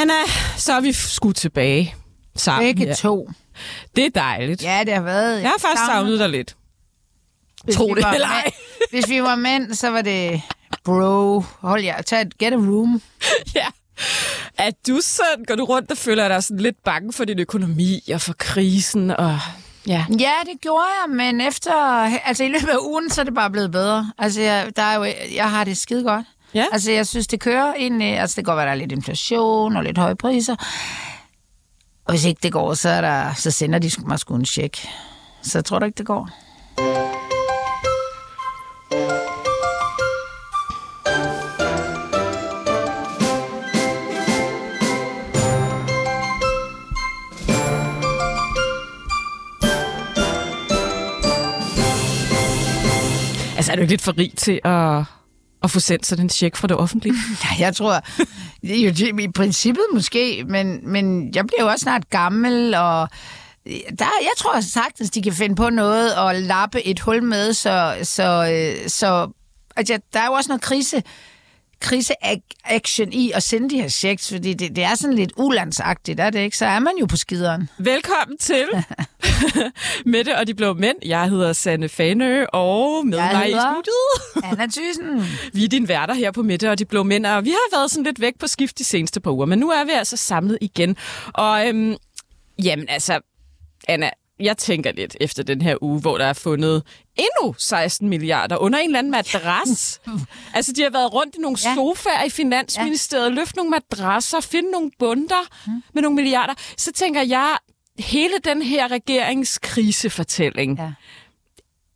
Anna, så er vi skudt tilbage sammen. Begge to. Det er dejligt. Ja, det har været... Jeg har faktisk savnet dig lidt. Hvis Tro det eller ej. Hvis vi var mænd, så var det... Bro, hold jer, tag et get a room. Ja. Er du sådan, går du rundt og føler dig sådan lidt bange for din økonomi og for krisen og... Ja. Ja, det gjorde jeg, men efter... Altså, i løbet af ugen, så er det bare blevet bedre. Altså, jeg, der er jo, jeg har det skide godt. Ja. Altså, jeg synes, det kører ind. Altså, det kan godt være, der er lidt inflation og lidt høje priser. Og hvis ikke det går, så, er der, så sender de mig sgu en check. Så jeg tror du ikke, det går. Altså, er du ikke lidt for rig til at, at få sendt sådan en check fra det offentlige? Ja, jeg tror, det er jo i princippet måske, men, men jeg bliver jo også snart gammel, og der, jeg tror sagtens, de kan finde på noget og lappe et hul med, så, så, øh, så altså, der er jo også noget krise, krise-action i at sende de her checks, fordi det, det er sådan lidt ulandsagtigt, er det ikke? Så er man jo på skideren. Velkommen til Mette og de blå mænd. Jeg hedder Sanne Fanø, og med Jeg mig i studiet. Anna Thyssen. Vi er dine værter her på Mette og de blå mænd, og vi har været sådan lidt væk på skift de seneste par uger, men nu er vi altså samlet igen. Og øhm, jamen altså, Anna, jeg tænker lidt efter den her uge, hvor der er fundet endnu 16 milliarder under en eller anden madras. altså, de har været rundt i nogle Ja. sofaer i Finansministeriet, ja. løfte nogle madrasser, finde nogle bunder mm. med nogle milliarder. Så tænker jeg, hele den her regeringskrisefortælling. Ja.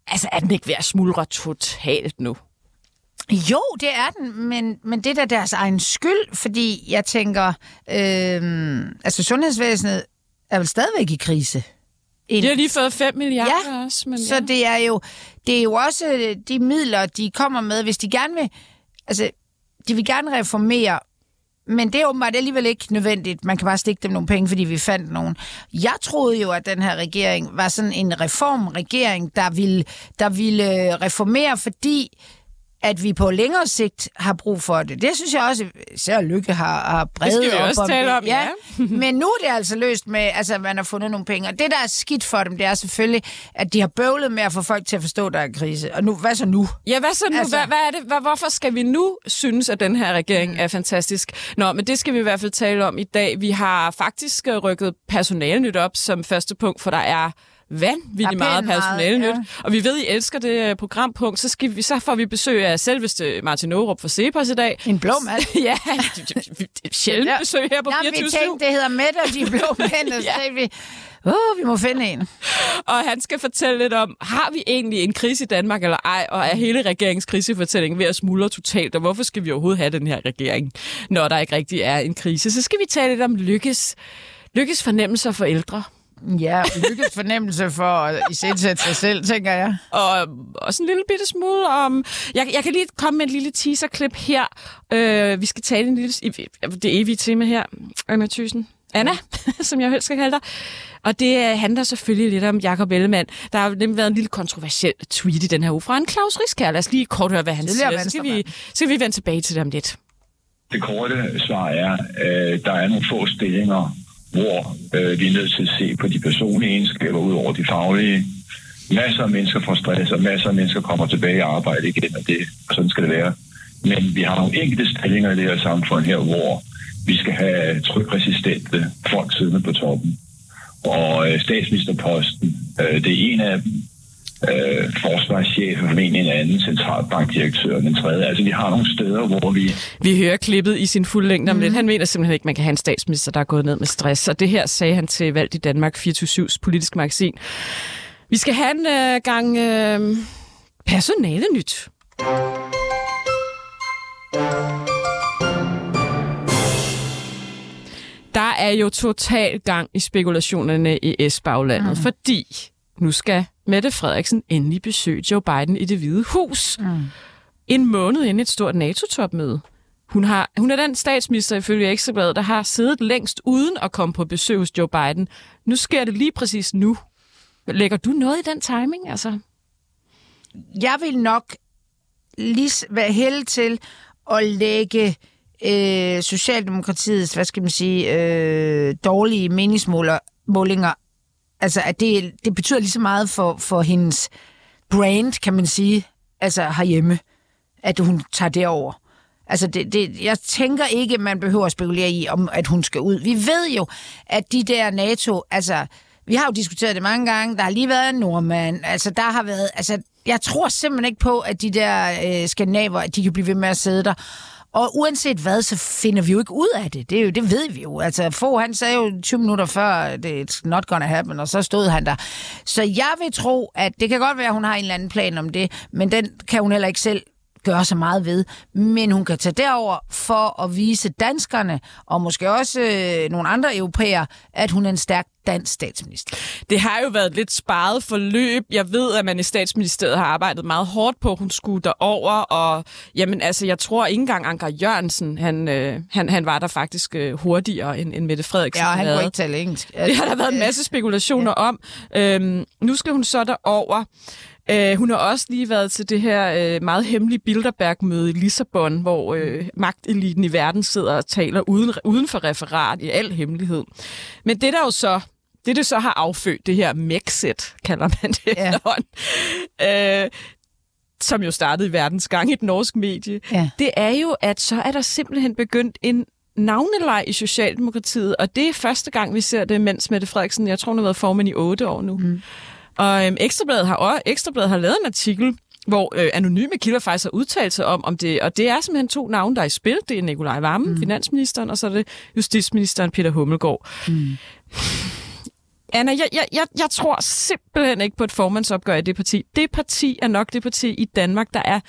altså er den ikke ved at smuldre totalt nu? Jo, det er den, men, men det er da deres egen skyld, fordi jeg tænker, øh, altså sundhedsvæsenet er vel stadigvæk i krise. En, De har lige fået 5 milliarder Ja, også, men så ja. det er jo det er jo også øh, de midler, de kommer med, hvis de gerne vil, altså de vil gerne reformere, men det er åbenbart alligevel ikke nødvendigt. Man kan bare stikke dem nogle penge, fordi vi fandt nogen. Jeg troede jo, at den her regering var sådan en reformregering, der ville, der ville øh, reformere, fordi at vi på længere sigt har brug for det. Det synes jeg også, især Lykke har, har bredt Det skal vi op også om tale om, ja. Men nu er det altså løst med, altså, at man har fundet nogle penge. Og det, der er skidt for dem, det er selvfølgelig, at de har bøvlet med at få folk til at forstå, at der er krise. Og nu, hvad så nu? Ja, hvad så nu? Altså-. Hvad, hvad er det? Hvad, hvorfor skal vi nu synes, at den her regering Mm. er fantastisk? Nå, men det skal vi i hvert fald tale om i dag. Vi har faktisk øh, rykket personalenyt op som første punkt, for der er vanvittigt er meget pænt meget, personalenyt. ja. Og vi ved, I elsker det øh, programpunkt. Så, skal vi, så får vi besøg af selveste Martin Aarup fra Cepos i dag. En blå mand. ja, sjældent Ja. besøg her på Ja, 24 vi tænkte, det hedder Mette og de blå mænd, og så Ja. vi, åh, vi må finde en. Og han skal fortælle lidt om, har vi egentlig en krise i Danmark eller ej, og er hele regeringens krisefortælling ved at smuldre totalt, og hvorfor skal vi overhovedet have den her regering, når der ikke rigtig er en krise? Så skal vi tale lidt om lykkes, lykkes fornemmelser for ældre, Ja, lykkes fornemmelse for at isætsætte sig selv, tænker jeg. og også en lille bitte smule om... Jeg, jeg kan lige komme med en lille teaserklip her. Øh, vi skal tale en lille... Det evige tema her, Anna Thyssen. Anna, som jeg helst skal kalde dig. Og det øh, handler selvfølgelig lidt om Jakob Ellemann. Der har nemlig været en lille kontroversiel tweet i den her uge fra en Claus Riskær. Lad os lige kort høre, hvad han siger. Så skal, vi, så skal vi vende tilbage til det om lidt. Det korte svar er, at der er nogle få stillinger, hvor øh, vi er nødt til at se på de personlige egenskaber ud over de faglige. Masser af mennesker får stress, og masser af mennesker kommer tilbage i arbejde igen, og det, og sådan skal det være. Men vi har nogle enkelte stillinger i det her samfund her, hvor vi skal have trykresistente folk siddende på toppen. Og øh, statsministerposten, øh, det er en af dem. Øh, forsvarschef, formentlig en anden, centralbankdirektør, den tredje. Altså vi har nogle steder, hvor vi Vi hører klippet i sin fuld længde om lidt. Han mener simpelthen ikke, man kan have en statsminister, der er gået ned med stress. Og det her sagde han til Valgt i Danmark 24-7's politisk magasin. Vi skal have en øh, gang øh, personale nyt. Der er jo total gang i spekulationerne i S-baglandet, mm. fordi nu skal Mette Frederiksen endelig besøge Joe Biden i det hvide hus. Mm. En måned inden et stort NATO-topmøde. Hun, har, hun er den statsminister ifølge Ekstrabladet, der har siddet længst uden at komme på besøg hos Joe Biden. Nu sker det lige præcis nu. Lægger du noget i den timing? Altså? Jeg vil nok lige være held til at lægge øh, Socialdemokratiets, hvad skal man sige, øh, dårlige meningsmålinger, altså at det, det betyder lige så meget for, for hendes brand, kan man sige, altså herhjemme, at hun tager det over. Altså, det, det, jeg tænker ikke, man behøver at spekulere i, om at hun skal ud. Vi ved jo, at de der NATO, altså, vi har jo diskuteret det mange gange, der har lige været en nordmand, altså, der har været, altså, jeg tror simpelthen ikke på, at de der øh, skandinaver, at de kan blive ved med at sidde der. Og uanset hvad, så finder vi jo ikke ud af det. Det, er jo, det ved vi jo. Altså, få han sagde jo 20 minutter før, det er not gonna happen, og så stod han der. Så jeg vil tro, at det kan godt være, at hun har en eller anden plan om det, men den kan hun heller ikke selv gøre så meget ved. Men hun kan tage derover for at vise danskerne, og måske også øh, nogle andre europæere, at hun er en stærk dansk statsminister. Det har jo været et lidt sparet forløb. Jeg ved, at man i statsministeriet har arbejdet meget hårdt på, at hun skulle derover, og jamen, altså, jeg tror ikke engang Anker Jørgensen, han, øh, han, han var der faktisk øh, hurtigere end, end Mette Frederiksen. Ja, han kunne ikke tale engelsk. Det har der været en masse spekulationer ja. om. Øhm, nu skal hun så derover. Uh, hun har også lige været til det her uh, meget hemmelige Bilderberg-møde i Lissabon, hvor uh, magteliten i verden sidder og taler uden, uden for referat i al hemmelighed. Men det der jo så det, det så har affødt, det her Mexit, kalder man det ja. uh, som jo startede i verdens gang i et norsk medie, ja. det er jo, at så er der simpelthen begyndt en navneleg i Socialdemokratiet, og det er første gang, vi ser det, mens Mette Frederiksen, jeg tror, hun har været formand i otte år nu. Mm. Og øhm, Ekstrabladet har også, Ekstrabladet har lavet en artikel, hvor øh, anonyme kilder faktisk har udtalt sig om, om det, og det er simpelthen to navne, der er i spil. Det er Nikolaj Vammen, mm. finansministeren, og så er det justitsministeren Peter Hummelgaard. Mm. Anna, jeg, jeg, jeg, jeg tror simpelthen ikke på et formandsopgør i det parti. Det parti er nok det parti i Danmark, der er,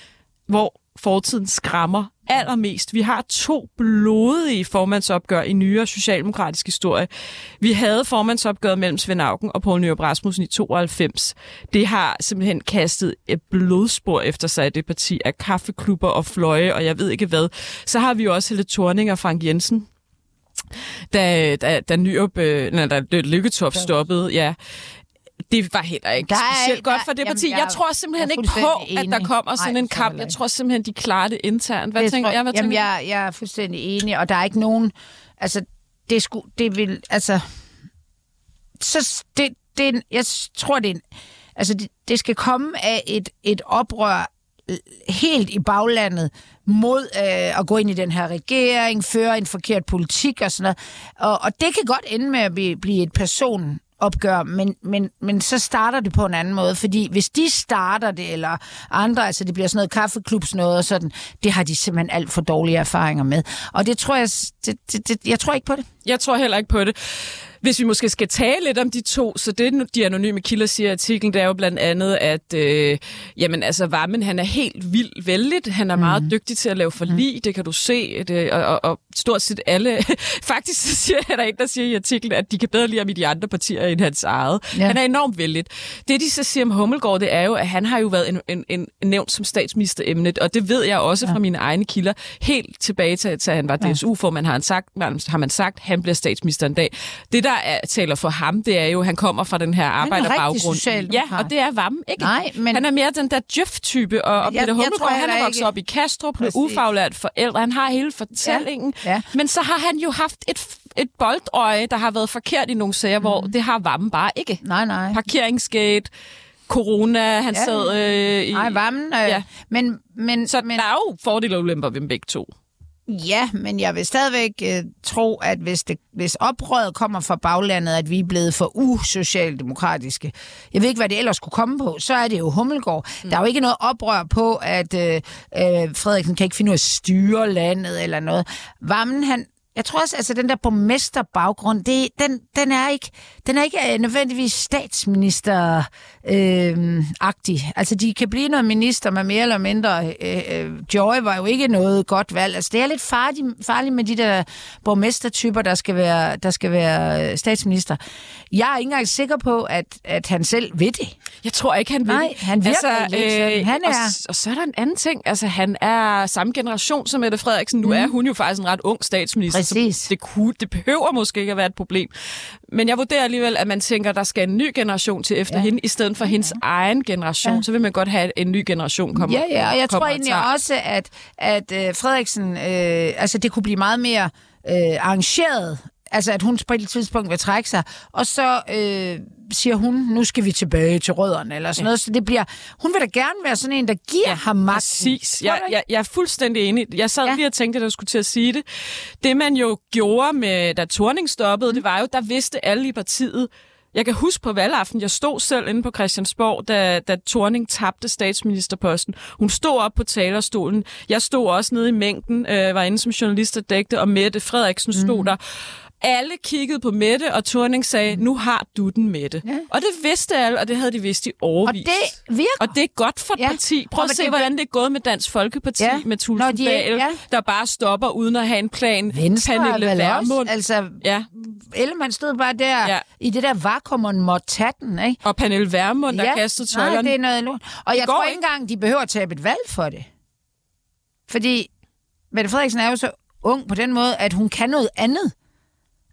hvor fortiden skræmmer allermest. Vi har to blodige formandsopgør i nyere socialdemokratisk historie. Vi havde formandsopgøret mellem Svend Auken og Poul Nyrup Rasmussen i 92. Det har simpelthen kastet et blodspor efter sig i det parti af kaffeklubber og fløje, og jeg ved ikke hvad. Så har vi jo også Helle Thorning og Frank Jensen, da, da, da Nyrup, øh, nej, da Lykketoft stoppede, ja det var heller ikke der er, specielt godt for det parti. Jeg, jeg tror simpelthen jeg ikke på, enig. at der kommer sådan Ej, en kamp. Jeg tror simpelthen, de klarer det internt. Hvad det tænker jeg? Hvad jamen, jeg, jeg er fuldstændig enig, og der er ikke nogen... Altså, det, skulle, det vil... Altså, så det, det, jeg tror, det, altså, det, det skal komme af et, et oprør helt i baglandet mod øh, at gå ind i den her regering, føre en forkert politik og sådan noget. Og, og det kan godt ende med at blive, blive et person opgør, men, men, men så starter det på en anden måde, fordi hvis de starter det, eller andre, altså det bliver sådan noget kaffeklubs noget og sådan, det har de simpelthen alt for dårlige erfaringer med. Og det tror jeg, det, det, det, jeg tror ikke på det. Jeg tror heller ikke på det. Hvis vi måske skal tale lidt om de to, så det, de anonyme kilder siger i artiklen, det er jo blandt andet, at øh, jamen, altså, Varmen, han er helt vildt vældigt. Han er mm. meget dygtig til at lave forlig, mm. det kan du se. Det, og, og, og stort set alle... Faktisk så siger jeg, der er en, der siger i artiklen, at de kan bedre lide ham i de andre partier end hans eget. Ja. Han er enormt vældigt. Det, de så siger om Hummelgaard, det er jo, at han har jo været en, en, en, en nævnt som statsministeremnet, og det ved jeg også ja. fra mine egne kilder. Helt tilbage til, at han var DSU-formand, har, han sagt, har man sagt, han bliver statsminister en dag. Det, der er, taler for ham, det er jo, at han kommer fra den her arbejderbaggrund. Ja, og det er Vam, ikke? Nej, men... Han er mere den der Jeff-type, og, og Peter Hummelgaard, han er vokset ikke... op i Kastrup med ufaglært forældre. Han har hele fortællingen. Ja, ja. Men så har han jo haft et, et boldøje, der har været forkert i nogle sager, mm. hvor det har Vam bare ikke. Nej, nej. Parkeringsgate, corona, han ja, sad øh, i... Nej, Vammen. Øh, ja. men, men, så men, der er jo fordele og ulemper ved begge to. Ja, men jeg vil stadigvæk øh, tro, at hvis, det, hvis oprøret kommer fra baglandet, at vi er blevet for usocialdemokratiske, jeg ved ikke, hvad det ellers kunne komme på, så er det jo Hummelgård. Mm. Der er jo ikke noget oprør på, at øh, øh, Frederiksen kan ikke finde ud af at styre landet eller noget. Vammen, han, jeg tror også, altså den der borgmesterbaggrund, det, den, den, er ikke, den er ikke øh, nødvendigvis statsminister øh. Altså de kan blive noget minister med mere eller mindre. Øh, øh, Joy var jo ikke noget godt valg. Altså det er lidt farligt, farligt med de der borgmestertyper, der skal være, der skal være øh, statsminister. Jeg er ikke engang sikker på, at, at han selv ved det. Jeg tror ikke, han ved Nej, han virker altså, lidt øh, Han er... Og, og så er der en anden ting. Altså han er samme generation som Mette Frederiksen. Nu mm. er hun jo faktisk en ret ung statsminister Præcis. Så det, kunne, det behøver måske ikke at være et problem. Men jeg vurderer alligevel, at man tænker, at der skal en ny generation til efter ja. hende, i stedet for hendes egen generation. Ja. Så vil man godt have, at en ny generation kommer Ja, ja, og jeg tror egentlig tager. også, at, at øh, Frederiksen, øh, altså det kunne blive meget mere øh, arrangeret, altså at hun på et tidspunkt vil trække sig, og så øh, siger hun, nu skal vi tilbage til rødderne, eller sådan ja. noget, så det bliver, hun vil da gerne være sådan en, der giver ja, ham magten. Præcis. Jeg, jeg, jeg er fuldstændig enig. Jeg sad Ja. lige og tænkte, at jeg skulle til at sige det. Det, man jo gjorde, med, da Torning stoppede, mm. det var jo, der vidste alle i partiet, jeg kan huske på valgaften, jeg stod selv inde på Christiansborg, da, da Torning tabte statsministerposten. Hun stod op på talerstolen. Jeg stod også nede i mængden, øh, var inde som journalist og dækte, og Mette Frederiksen stod Mhm. der. Alle kiggede på Mette, og Torning sagde, nu har du den, Mette. Ja. Og det vidste alle, og det havde de vidst i overvis. Og det virker. Og det er godt for et Ja. parti. Prøv Og at se, det- hvordan det er gået med Dansk Folkeparti Ja. med Når Tulsen de- Dahl, ja. der bare stopper uden at have en plan. Venstre er Pernille Vermund. altså Ja, Ellemann stod bare der ja. I det der vakuum og måtte tage den, ikke? og Pernille Vermund, der ja. kastede Nej, tøjlerne. det er noget lort. Og jeg går tror ikke engang, de behøver at tabe et valg for det. Fordi Mette Frederiksen er jo så ung på den måde, at hun kan noget andet.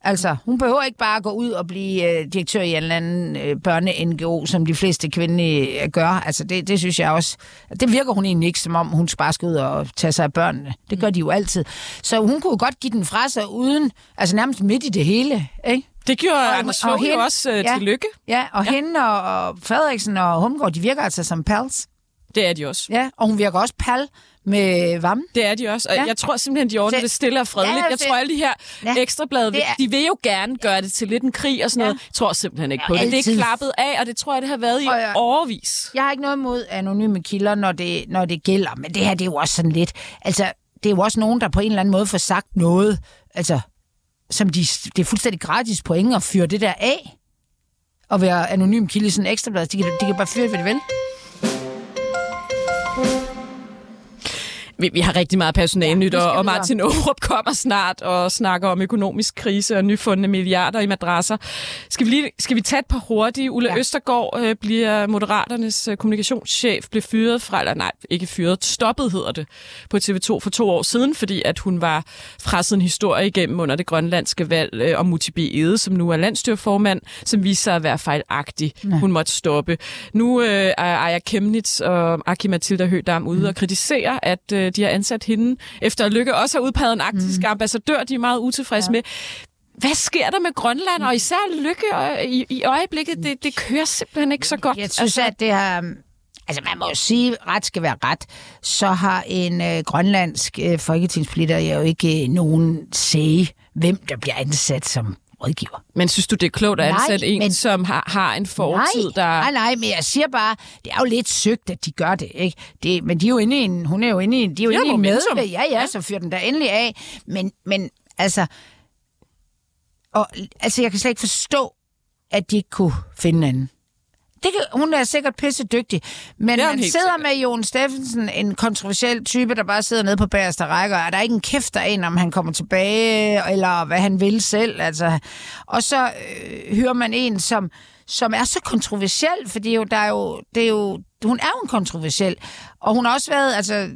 Altså, hun behøver ikke bare at gå ud og blive øh, direktør i en eller anden øh, børne-NGO, som de fleste kvindelige øh, gør. Altså, det, det synes jeg også... Det virker hun egentlig ikke, som om hun bare skal ud og tage sig af børnene. Det gør de jo altid. Så hun kunne godt give den fra sig uden... Altså, nærmest midt i det hele, ikke? Det gjorde Og- Anders og Fogh jo hende- også uh, ja. tillykke. Ja, og ja. hende og, og Frederiksen og Humgaard, de virker altså som pals. Det er de også. Ja, og hun virker også pal med Vam. Det er de også, og Ja. jeg tror simpelthen, de ordner det stille og fredeligt. Ja, jeg tror, alle de her Ja. ekstrablade, er- de vil jo gerne gøre det til lidt en krig og sådan Ja. noget. Jeg tror simpelthen ikke på det. Det er klappet af, og det tror jeg, det har været i Og jeg- overvis. Jeg har ikke noget imod anonyme kilder, når det, når det gælder, men det her, det er jo også sådan lidt... Altså, det er jo også nogen, der på en eller anden måde får sagt noget, altså, som de, det er fuldstændig gratis point at fyre det der af. Og være anonym kilde i sådan en ekstrablad. De kan, de kan bare fyre det, hvad de vil. Vi, vi har rigtig meget personalnyt, Ja, ja, og videre. Martin Aarup kommer snart og snakker om økonomisk krise og nyfundne milliarder i madrasser. Skal vi, lige, skal vi tage et par hurtige? Ulla Ja. ja. Østergaard øh, bliver Moderaternes øh, kommunikationschef, blev fyret fra, eller nej, ikke fyret, stoppet hedder det, på TV2 for to år siden, fordi at hun var fra en historie igennem under det grønlandske valg øh, om Mutibi Ede, som nu er landstyrformand, som viste sig at være fejlagtig. Nej. Hun måtte stoppe. Nu øh, er Aya Kemnitz og Aki Mathilda Høgdam ude mm. og kritiserer, at øh, de har ansat hende, efter at Lykke også har udpeget en arktisk mm. ambassadør, de er meget utilfredse ja. med. Hvad sker der med Grønland, og især Lykke øh, i, i øjeblikket? Det, det kører simpelthen ikke så godt. Jeg synes, at det har... Altså, man må jo sige, ret skal være ret. Så har en øh, grønlandsk øh, folketingspolitiker jo ikke øh, nogen sige, hvem der bliver ansat som rådgiver. Men synes du, det er klogt at ansætte en, men- som har, har en fortid, nej, der... nej, nej, men jeg siger bare, det er jo lidt søgt, at de gør det, ikke? Det, men de er jo inde i en, hun er jo inde i en, de er jo Ja, inde i en momentum. med, ja, ja, så fyr den der endelig af. Men, men altså, og, altså, jeg kan slet ikke forstå, at de ikke kunne finde en anden. Det kan, hun er sikkert pisse dygtig, men man sidder sikkert. med Jon Steffensen, en kontroversiel type, der bare sidder nede på bagerste række, og er der ikke en kæft en, om han kommer tilbage, eller hvad han vil selv. Altså. Og så øh, hører man en, som, som er så kontroversiel, fordi jo, der er jo, det er jo, hun er jo en kontroversiel. Og hun har også været, altså,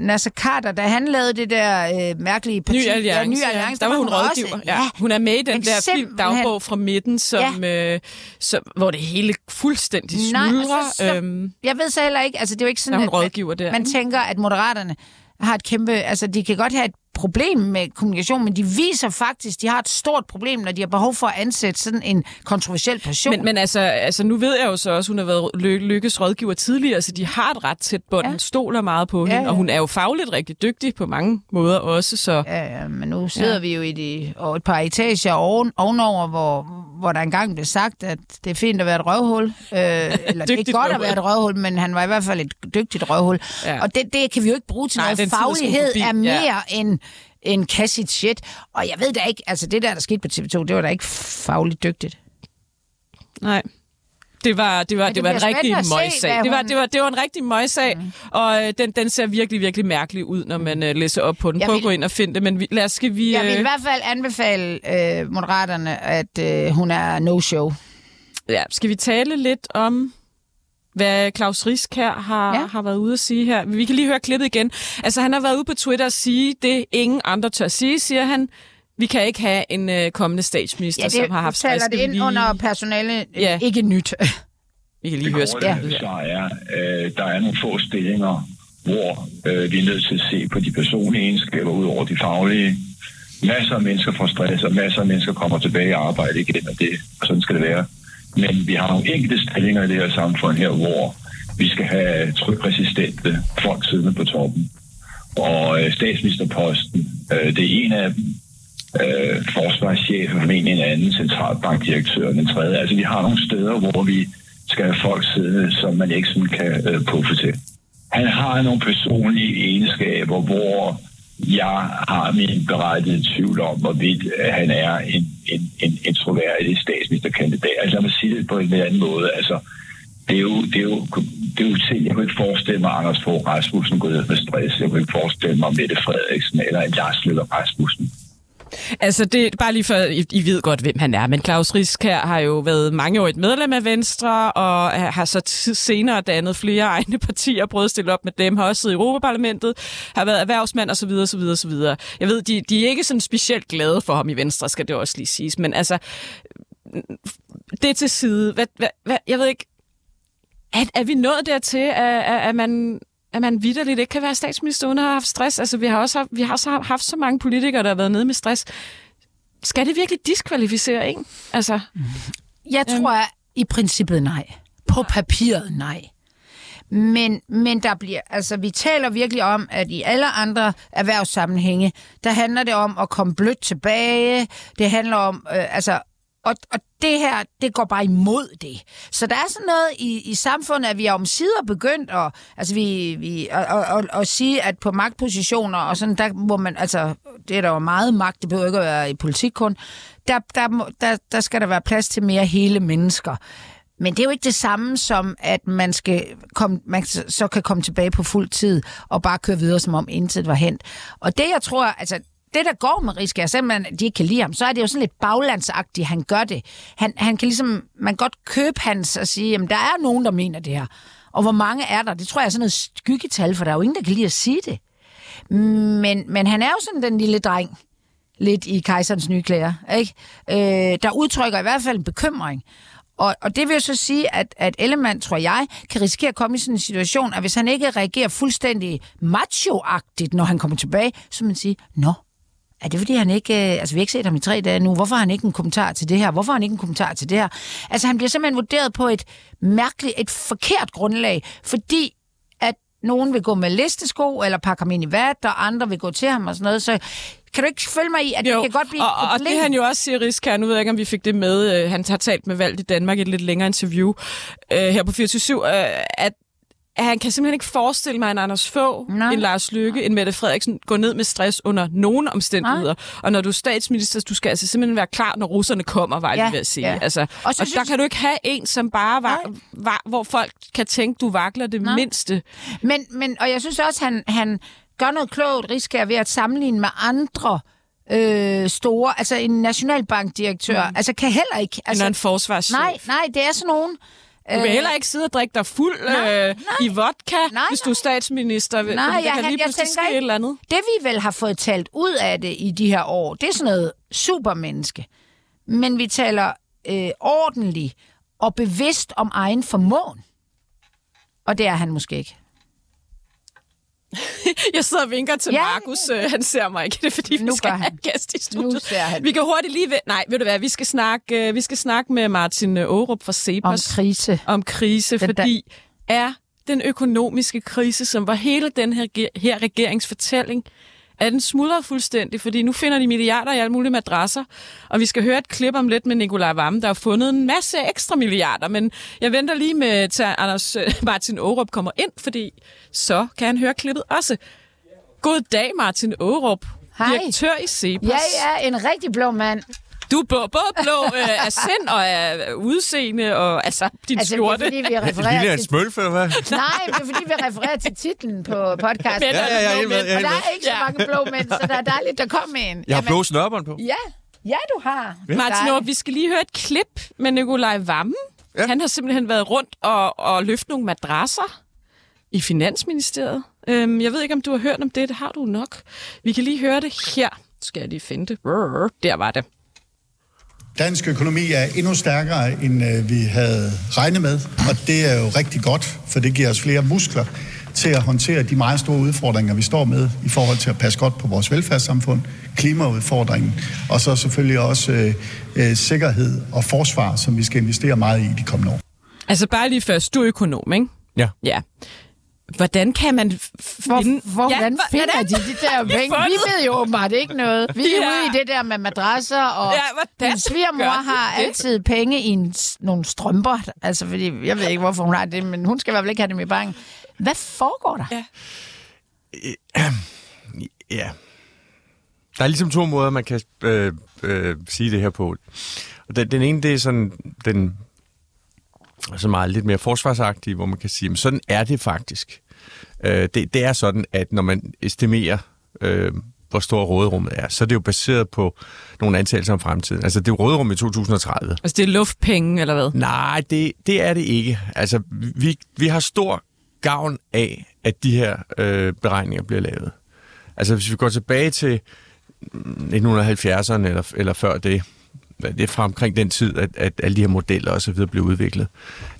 Nasser Carter, da han lavede det der øh, mærkelige parti. Ny Alliance, ja, ny alliance der var hun også- rådgiver. Ja. Hun er med i den der film Dagbog fra midten, som, ja. øh, som, hvor det hele fuldstændig smuldrer. altså, så- øhm, Jeg ved så heller ikke, altså det er jo ikke der sådan, hun at man- der. man tænker, at moderaterne har et kæmpe... Altså, de kan godt have et problem med kommunikation, men de viser faktisk, de har et stort problem, når de har behov for at ansætte sådan en kontroversiel person. Men, men altså, altså, nu ved jeg jo så også, hun har været Ly- Lykkes rådgiver tidligere, så de har et ret tæt bånd. Ja. Stoler meget på Ja, hende, ja. og hun er jo fagligt rigtig dygtig på mange måder også. Så Ja, ja, men nu sidder ja. vi jo i de, og et par etager oven, ovenover, hvor, hvor der engang blev sagt, at det er fint at være et røvhul. Øh, eller det er godt at røvhul. være et røvhul, men han var i hvert fald et dygtigt røvhul. Ja. Og det, det kan vi jo ikke bruge til Nej, noget. Faglighed forbi. er mere Ja. end en kassit shit. Og jeg ved da ikke, altså det der, der skete på TV2, det var da ikke fagligt dygtigt. nej. Det var, det var, det det var en rigtig møgssag. hvad Det var, hun- det, var, det var en rigtig møgssag, mm. og øh, den, den ser virkelig, virkelig mærkelig ud, når man øh, læser op på den. Jeg Prøv vil- at gå ind og finde det, men vi, lad os, skal vi... Jeg vil i Øh, hvert fald anbefale øh, Moderaterne, at øh, hun er no-show. ja, skal vi tale lidt om hvad Claus Risk her har, Ja. ja. har været ude at sige her. Vi kan lige høre klippet igen. Altså, han har været ude på Twitter og sige det, ingen andre tør sige, siger han. vi kan ikke have en øh, kommende statsminister, Ja, det som har haft stress. det ind lige- under personale, Ja. ja. ikke nyt. Vi kan lige Det høre spillet. svar er, øh, der er nogle få stillinger, hvor øh, vi er nødt til at se på de personlige egenskaber ud over de faglige. Masser af mennesker får stress, og masser af mennesker kommer tilbage i arbejde igen, og, det, og sådan skal det være. Men vi har nogle enkelte stillinger i det her samfund her, hvor vi skal have trykresistente folk siddende på toppen. Og øh, statsministerposten, øh, det er en af dem. Øh, forsvarschef, en anden, centralbankdirektør, den tredje. Altså vi har nogle steder, hvor vi skal have folk siddende, som man ikke sådan kan øh, puffe til. Han har nogle personlige egenskaber, hvor jeg har min berettigede tvivl om, hvorvidt øh, han er en, en, en, en troværdig statsministerkandidat. Altså lad mig sige det på en eller anden måde. Altså, det er jo, det er jo, det er jo ting, jeg kunne ikke forestille mig, Anders Fogh Rasmussen gået ned med stress. Jeg kunne ikke forestille mig Mette Frederiksen eller Lars Løkke Rasmussen. Altså, det er bare lige for, I, I ved godt, hvem han er, men Claus Riskær har jo været mange år et medlem af Venstre, og har så t- senere dannet flere egne partier, prøvet at stille op med dem, har også siddet i Europaparlamentet, har været erhvervsmand osv. osv. osv. Jeg ved, de, de er ikke sådan specielt glade for ham i Venstre, skal det også lige siges, men altså, det til side, hvad, hvad, hvad, jeg ved ikke, er, er vi nået dertil, at, at, at man at man vidderligt ikke kan være statsminister uden at have haft stress. Altså, vi har også haft, vi har også haft så mange politikere, der har været nede med stress. Skal det virkelig diskvalificere en? Altså, Jeg tror at i princippet nej. På papiret nej. Men, men der bliver, altså vi taler virkelig om, at i alle andre erhvervssammenhænge, der handler det om at komme blødt tilbage. Det handler om, øh, altså, og, og det her, det går bare imod det. Så der er sådan noget i, i samfundet, at vi er omsider begyndt at, altså vi, vi, at, at, at, at sige, at på magtpositioner og sådan, der må man, altså, det er der jo meget magt, det behøver ikke at være i politik kun, der, der, må, der, der skal der være plads til mere hele mennesker. Men det er jo ikke det samme som, at man, skal komme, man så- så kan komme tilbage på fuld tid og bare køre videre, som om intet var hent. Og det, jeg tror, altså det, der går med Riske, er simpelthen, at de ikke kan lide ham, så er det jo sådan lidt baglandsagtigt, han gør det. Han, han kan ligesom, man kan godt købe hans og sige, jamen der er nogen, der mener det her. Og hvor mange er der? Det tror jeg er sådan noget skyggetal, for der er jo ingen, der kan lide at sige det. Men, men han er jo sådan den lille dreng, lidt i kejserens nye klæder, ikke? Øh, der udtrykker i hvert fald en bekymring. Og, og det vil jo så sige, at, at Ellemann, tror jeg, kan risikere at komme i sådan en situation, at hvis han ikke reagerer fuldstændig macho når han kommer tilbage, så man sige, nå, er det fordi han ikke, øh, altså vi har ikke set ham i tre dage nu, hvorfor har han ikke en kommentar til det her, hvorfor har han ikke en kommentar til det her? Altså han bliver simpelthen vurderet på et mærkeligt, et forkert grundlag, fordi at nogen vil gå med listesko, eller pakke ham ind i vat, og andre vil gå til ham og sådan noget, så kan du ikke følge mig i, at jo, det kan godt blive og, og det han jo også siger, Riskær, nu ved jeg ikke, om vi fik det med, øh, han har talt med Valgt i Danmark i et lidt længere interview øh, her på 24 øh, at at han kan simpelthen ikke forestille mig, en Anders Fogh, Nej. en Lars Lykke, en Mette Frederiksen går ned med stress under nogen omstændigheder. Og når du er statsminister, du skal altså simpelthen være klar, når russerne kommer, var jeg Ja, lige ved at sige. ja. Altså, og, så og der synes- kan du ikke have en, som bare var, var hvor folk kan tænke, du vakler det Nej. mindste. Men, men, og jeg synes også, han, han gør noget klogt, Riskær, ved at sammenligne med andre øh, store, altså en nationalbankdirektør, mm. altså kan heller ikke... Altså, Altså, en forsvarschef. nej, nej, det er sådan nogen... Du kan heller ikke sidde og drikke dig fuld Nej, øh, i vodka, Nej, hvis du er statsminister. Nej, jeg- kan lige jeg pludselig tænker ikke- et eller andet. Det vi vel har fået talt ud af det i de her år, det er sådan noget supermenneske. Men vi taler øh, ordentligt og bevidst om egen formåen. Og det er han måske ikke. Jeg sidder og vinker til Ja. Markus. Øh, han ser mig ikke. Det er fordi, vi Nu skal have han. en gæst i Nu studiet. ser han. Vi kan hurtigt lige... Ved... Nej, ved du hvad? Vi skal snakke, øh, vi skal snakke med Martin Aarup fra Om Cepos krise. om krise, Den der- fordi er den økonomiske krise, som var hele den her, her regeringsfortælling, er den smuldret fuldstændig, fordi nu finder de milliarder i alle mulige madrasser, og vi skal høre et klip om lidt med Nikolaj Vammen, der har fundet en masse ekstra milliarder, men jeg venter lige med, til Anders øh, Martin Aarup kommer ind, fordi så kan han høre klippet også. God dag, Martin Aarup, Hej. direktør i Cepos. Ja, ja, en rigtig blå mand. Du er både både blå øh, af sind og af udseende, og altså din Altså, det skjorte. er, fordi vi Lille refererer en til... smølf, eller hvad? Nej, det er fordi, vi refererer til titlen på podcasten. Men- Ja, ja, ja, mænd. jeg er Og der er ikke så Ja. mange blå mænd, så der er dejligt, der kommer en. Jeg har blå snørbånd på. Ja, ja, du har. Martin Dig. Aarup, vi skal lige høre et klip med Nikolaj Vammen. Ja. Ja. Han har simpelthen været rundt og, og løftet nogle madrasser i Finansministeriet. Øhm, jeg ved ikke, om du har hørt om det. Det har du nok. Vi kan lige høre det her. Skal jeg lige finde det? Der var det. Dansk økonomi er endnu stærkere, end øh, vi havde regnet med, og det er jo rigtig godt, for det giver os flere muskler til at håndtere de meget store udfordringer, vi står med i forhold til at passe godt på vores velfærdssamfund, klimaudfordringen, og så selvfølgelig også øh, øh, sikkerhed og forsvar, som vi skal investere meget i de kommende år. Altså bare lige først, du er økonom, ikke? Ja. Ja. Hvordan kan man Hvor, finde... hvordan ja, finder hvordan de de der penge? Vi ved jo åbenbart ikke noget. Vi er Ja. ude i det der med madrasser, og Ja, min svigermor har det? altid penge i en, nogle strømper. Altså, fordi, jeg ved ikke, hvorfor hun har det, men hun skal i hvert fald ikke have dem i banken. Hvad foregår der? Ja. Ja. Der er ligesom to måder, man kan øh, øh, sige det her på. Og den, den ene, det er sådan den så meget lidt mere forsvarsagtige, hvor man kan sige, at sådan er det faktisk. Øh, det, det er sådan, at når man estimerer, øh, hvor stor råderummet er, så er det jo baseret på nogle antagelser om fremtiden. Altså det er jo råderum i 2030. Altså, det er luftpenge, eller hvad? Nej, det, det er det ikke. Altså, vi, vi har stor gavn af, at de her øh, beregninger bliver lavet. Altså, hvis vi går tilbage til mm, 1970'erne eller, eller før det, det er fra omkring den tid, at, at alle de her modeller og så videre blev udviklet.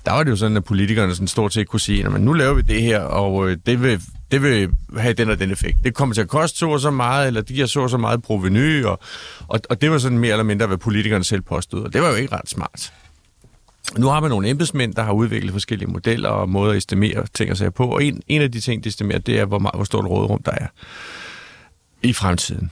Der var det jo sådan, at politikerne sådan stort set kunne sige, at nu laver vi det her, og øh, det vil, det vil have den og den effekt. Det kommer til at koste så og så meget, eller de giver så og så meget proveny, og, og, og det var sådan mere eller mindre, hvad politikerne selv påstod, og det var jo ikke ret smart. Nu har man nogle embedsmænd, der har udviklet forskellige modeller og måder at estimere ting og sager på, og en, en af de ting, de estimerer, det er, hvor, meget, hvor stort råderum der er i fremtiden.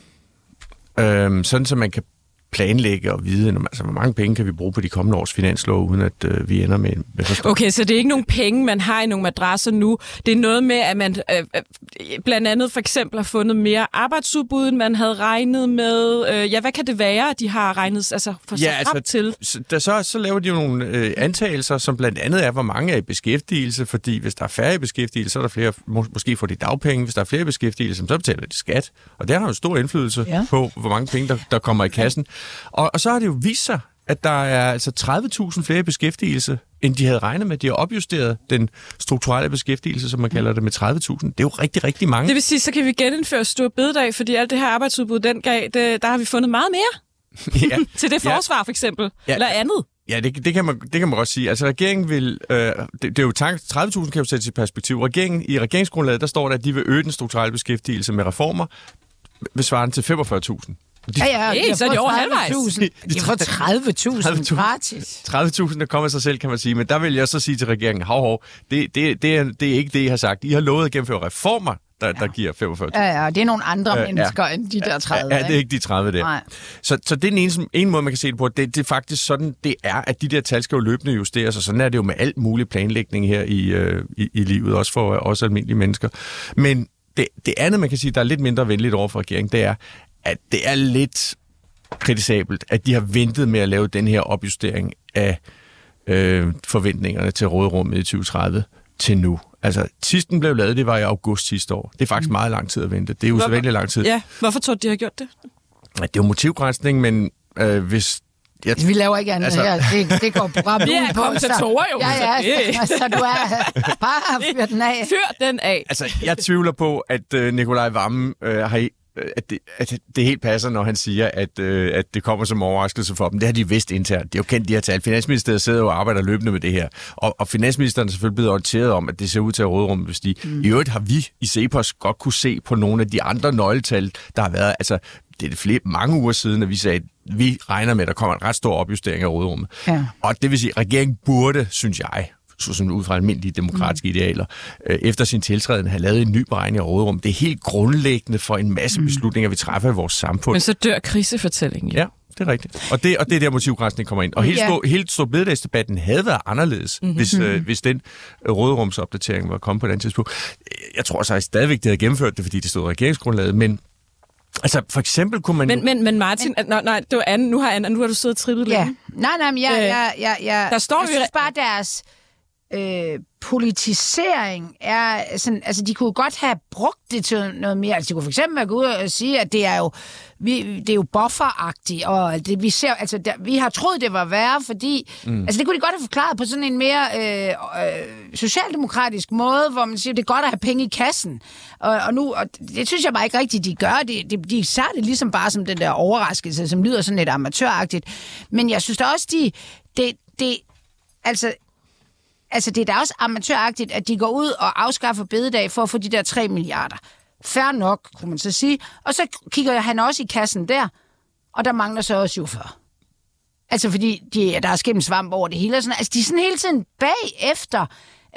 Øhm, sådan, så man kan planlægge og vide, altså, hvor mange penge kan vi bruge på de kommende års finanslov, uden at øh, vi ender med, med Okay, så det er ikke nogen penge, man har i nogle madrasser nu. Det er noget med, at man øh, øh, blandt andet for eksempel har fundet mere arbejdsudbud, end man havde regnet med. Øh, ja, hvad kan det være, de har regnet altså, for sig ja, frem til? Så, der, så, så laver de jo nogle øh, antagelser, som blandt andet er, hvor mange er i beskæftigelse, fordi hvis der er færre i beskæftigelse, så er der flere, må, måske får de dagpenge. Hvis der er flere i beskæftigelse, så betaler de skat. Og det har jo stor indflydelse ja. Ja. på, hvor mange penge, der, der kommer i kassen. Og, og så har det jo vist sig, at der er altså 30.000 flere i beskæftigelse, end de havde regnet med. De har opjusteret den strukturelle beskæftigelse, som man kalder det, med 30.000. Det er jo rigtig, rigtig mange. Det vil sige, så kan vi genindføre stor bededag, fordi alt det her arbejdsudbud, den gav, det, der har vi fundet meget mere ja. til det Ja. forsvar, for eksempel. Ja. Eller andet. Ja, det, det, kan man, det kan man godt sige. Altså regeringen vil... Øh, det, det er jo tank, 30.000 kan jo sættes i perspektiv. Regeringen, I regeringsgrundlaget, der står der, at de vil øge den strukturelle beskæftigelse med reformer, ved svaren til 45.000. De, Ja, ja, Hey, så er de over halvvejs. 30.000. De får 30.000 30.000. gratis. 30.000, der kommer sig selv, kan man sige. Men der vil jeg så sige til regeringen, hov, hov, det, det, det, er, det er ikke det, I har sagt. I har lovet at gennemføre reformer, der, ja. der giver 45.000. Ja, ja, det er nogle andre Øh, øh, ja. mennesker ja. end de der 30. Ja, det er ikke de 30 der. Nej. Så, så det er den ene, en måde, man kan se det på. Det, det er faktisk sådan, det er, at de der tal skal jo løbende justeres, og sådan er det jo med alt mulig planlægning her i, øh, i, i livet, også for os almindelige mennesker. Men det, det andet, man kan sige, der er lidt mindre venligt over for regeringen, det er, at det er lidt kritisabelt, at de har ventet med at lave den her opjustering af øh, forventningerne til råderummet i 2030 til nu. Altså, sidst den blev lavet, det var i august sidste år. Det er faktisk meget lang tid at vente. Det er usædvanligt lang tid. Ja, hvorfor tror du, de har gjort det? Ja, Det er jo motivgrænsning, men øh, hvis... Jeg, Vi laver ikke andet Altså- her. Det, det går programmet Vi er ud på. kommentatorer jo, Ja, så ja, det- så, så du er bare fyr den af. Fyr den af. altså, jeg tvivler på, at øh, Nikolaj Vammen øh, har... At det, at det helt passer, når han siger, at, øh, at det kommer som overraskelse for dem. Det har de vidst internt. De har jo kendt de her tal. Finansministeriet sidder jo og arbejder løbende med det her. Og, og finansministeren er selvfølgelig blevet orienteret om, at det ser ud til at rådrum, hvis de... Mm. I øvrigt har vi i Cepos godt kunne se på nogle af de andre nøgletal, der har været... Altså, det er flere, mange uger siden, at vi sagde, at vi regner med, at der kommer en ret stor opjustering af rådrummet. Ja. Og det vil sige, at regeringen burde, synes jeg, sådan ud fra almindelige demokratiske mm. idealer, øh, efter sin tiltræden have lavet en ny beregning af rådrum. Det er helt grundlæggende for en masse beslutninger, vi træffer i vores samfund. Men så dør krisefortællingen. Ja, det er rigtigt. Og det, og det er der motivgrænsning kommer ind. Og hele, Ja. stor, hele stor bededagsdebatten havde været anderledes, mm-hmm. hvis, øh, hvis den øh, råderumsopdatering var kommet på et andet tidspunkt. Jeg tror så at stadigvæk, det havde gennemført det, fordi det stod i regeringsgrundlaget, men altså for eksempel kunne man... Men, men, men Martin, men, nej, nej, det var Anne, nu har, Anne, nu har du siddet og trippet Ja. længe. Nej, nej, men jeg, Øh, jeg, jeg, jeg, der står jeg jo synes bare, deres øh, politisering er sådan, altså de kunne godt have brugt det til noget mere. Altså de kunne for eksempel gå ud og sige, at det er jo, vi, det er jo bufferagtigt, og det, vi ser, altså der, vi har troet, det var værre, fordi, mm. altså det kunne de godt have forklaret på sådan en mere øh, øh, socialdemokratisk måde, hvor man siger, det er godt at have penge i kassen. Og, og nu, og det synes jeg bare ikke rigtigt, de gør. De, de, de ser det ligesom bare som den der overraskelse, som lyder sådan lidt amatøragtigt. Men jeg synes da også, de, det, det, altså altså det er da også amatøragtigt, at de går ud og afskaffer bededag for at få de der 3 milliarder. Færre nok, kunne man så sige. Og så kigger han også i kassen der, og der mangler så også 47. Altså fordi de, der er skæmt svamp over det hele. Og sådan. Altså de er sådan hele tiden bagefter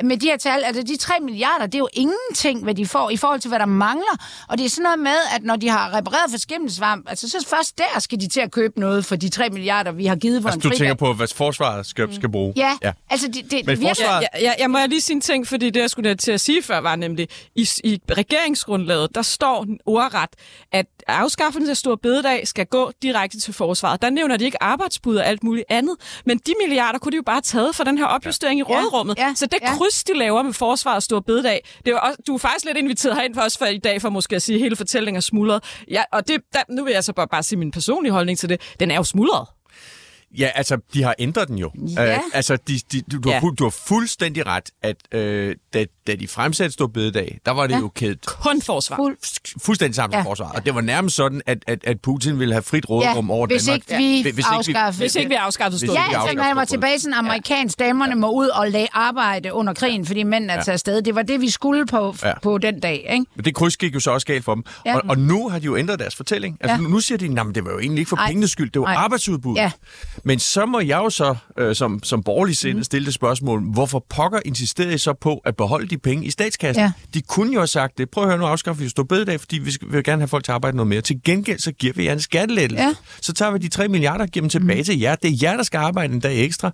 med de her tal, altså de 3 milliarder, det er jo ingenting, hvad de får i forhold til, hvad der mangler. Og det er sådan noget med, at når de har repareret for skimmelsvamp, altså så først der skal de til at købe noget for de 3 milliarder, vi har givet for altså, en du fridag. tænker på, hvad forsvaret skal, skal bruge? Ja, ja. altså det, det Men forsvaret... Ja, ja, jeg må lige sige en ting, fordi det, jeg skulle til at sige før, var nemlig, i, i regeringsgrundlaget, der står ordret, at afskaffelsen af stor bededag skal gå direkte til forsvaret. Der nævner de ikke arbejdsbud og alt muligt andet, men de milliarder kunne de jo bare have taget for den her opjustering ja. i rådrummet. Ja. Ja. Så det ja. Kryds, de laver med forsvaret og stor bededag, det er også, du er faktisk lidt inviteret herind for os for i dag, for måske at sige, at hele fortællingen er smuldret. Ja, og det, der, nu vil jeg så bare, bare sige min personlige holdning til det. Den er jo smuldret. Ja, altså, de har ændret den jo. Ja. Uh, altså, de, de, du, du, Ja. har, du har fuldstændig ret, at uh, da, da de fremsatte Stor Bededag, der var det ja. jo kædet Kun forsvar. Fuld, fuldstændig sammen Ja. ja. forsvaret. Og det var nærmest sådan, at, at, at Putin ville have frit rådrum over hvis Danmark. ikke vi Hvis- hvis ikke vi- Hvis ikke vi afskaffede stor ikke Ja, afskaffer man var tilbage sådan, amerikansk damerne må ud og lage arbejde under krigen, fordi mændene er taget afsted. Det var det, vi skulle på, Ja. på den dag, ikke? Men det kryds gik jo så også galt for dem. Ja. Ja. Og, og nu har de jo ændret deres fortælling. Altså, Ja. ja. nu siger de, at det var jo egentlig ikke for Ej. pengenes skyld, det var Ej. arbejdsudbud. Ja. Men så må jeg jo så, øh, som, som borgerlig sind, mm. stille det spørgsmål, hvorfor pokker insisterede I så på at beholde de penge i statskassen? Ja. De kunne jo have sagt det. Prøv at høre, nu afskaffer vi stå bededag, fordi vi, vil gerne have folk til at arbejde noget mere. Til gengæld, så giver vi jer en skattelettelse. Ja. Så tager vi de 3 milliarder og giver dem tilbage mm. til jer. Det er jer, der skal arbejde en dag ekstra.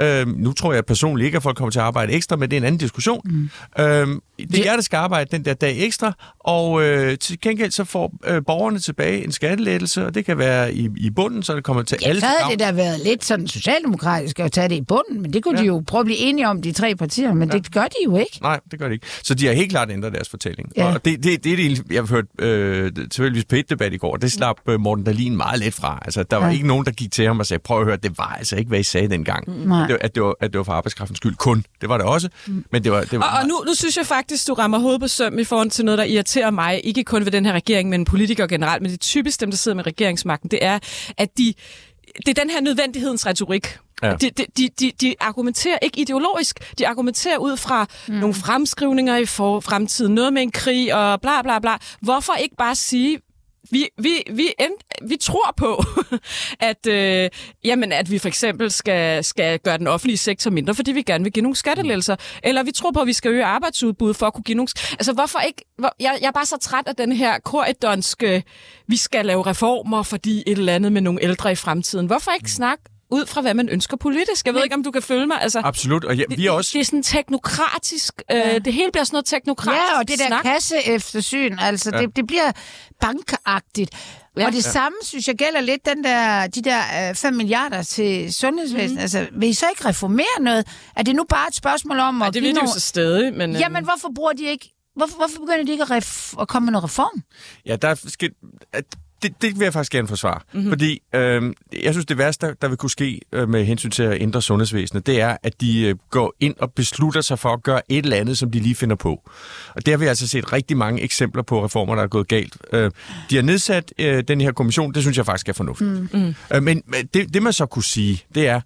Øh, nu tror jeg personligt ikke, at folk kommer til at arbejde ekstra, men det er en anden diskussion. Mm. Øh, det er jer, der skal arbejde den der dag ekstra, og øh, til gengæld så får øh, borgerne tilbage en skattelettelse, og det kan være i, i bunden, så det kommer til Ja, alle så havde det da været lidt sådan socialdemokratisk at tage det i bunden, men det kunne. Ja. de jo prøve at blive enige om, de tre partier, men ja. det gør de jo ikke. Nej, det gør det ikke. Så de har helt klart ændret deres fortælling. Ja. Og det, det, det er det, jeg har hørt øh, tilfældigvis på et debat i går, det slap øh, Morten Dahlin meget let fra. Altså, der var Ja. ikke nogen, der gik til ham og sagde, prøv at høre, det var altså ikke, hvad I sagde dengang. Nej. At det, at, det var, at det var for arbejdskraftens skyld kun. Det var det også, men det var... Det var Og, og nu, nu synes jeg faktisk, du rammer hovedet på søm i forhold til noget, der irriterer mig, ikke kun ved den her regering, men politikere generelt, men det er typisk dem, der sidder med regeringsmagten, det er, at de, det er den her nødvendighedens retorik. Ja. De, de, de, de, argumenterer ikke ideologisk, de argumenterer ud fra mm. nogle fremskrivninger i for, fremtiden, noget med en krig og bla bla bla. Hvorfor ikke bare sige, vi, vi, vi, end, vi tror på, at, øh, jamen, at vi for eksempel skal, skal gøre den offentlige sektor mindre, fordi vi gerne vil give nogle skattelettelser. Eller vi tror på, at vi skal øge arbejdsudbuddet for at kunne give nogle... Altså, hvorfor ikke... Hvor, jeg, jeg er bare så træt af den her koridonske, vi skal lave reformer, fordi et eller andet med nogle ældre i fremtiden. Hvorfor ikke snakke ud fra, hvad man ønsker politisk? Jeg ved ikke, om du kan følge mig. Altså, Absolut, og ja, vi er også... det er sådan teknokratisk. Øh, det hele bliver sådan noget teknokratisk Ja, og det der snak. kasseeftersyn, altså ja. det, det bliver bankagtigt. Ja. Og det ja. samme, synes jeg, gælder lidt den der, de der 5 milliarder til sundhedsvæsenet. Mm. Altså, vil I så ikke reformere noget? Er det nu bare et spørgsmål om Ej, at det give vil de jo så stadig, men... Jamen, hvorfor bruger de ikke... Hvorfor, hvorfor begynder de ikke at, ref... at komme med noget reform? Ja, der skal, at det, det vil jeg faktisk gerne forsvare. Mm-hmm. Fordi øh, jeg synes, det værste, der, vil kunne ske øh, med hensyn til at ændre sundhedsvæsenet, det er, at de øh, går ind og beslutter sig for at gøre et eller andet, som de lige finder på. Og der har vi altså set rigtig mange eksempler på reformer, der er gået galt. Øh, de har nedsat øh, den her kommission, det synes jeg faktisk er fornuftigt. Mm. Øh, men det, det, man så kunne sige, det er,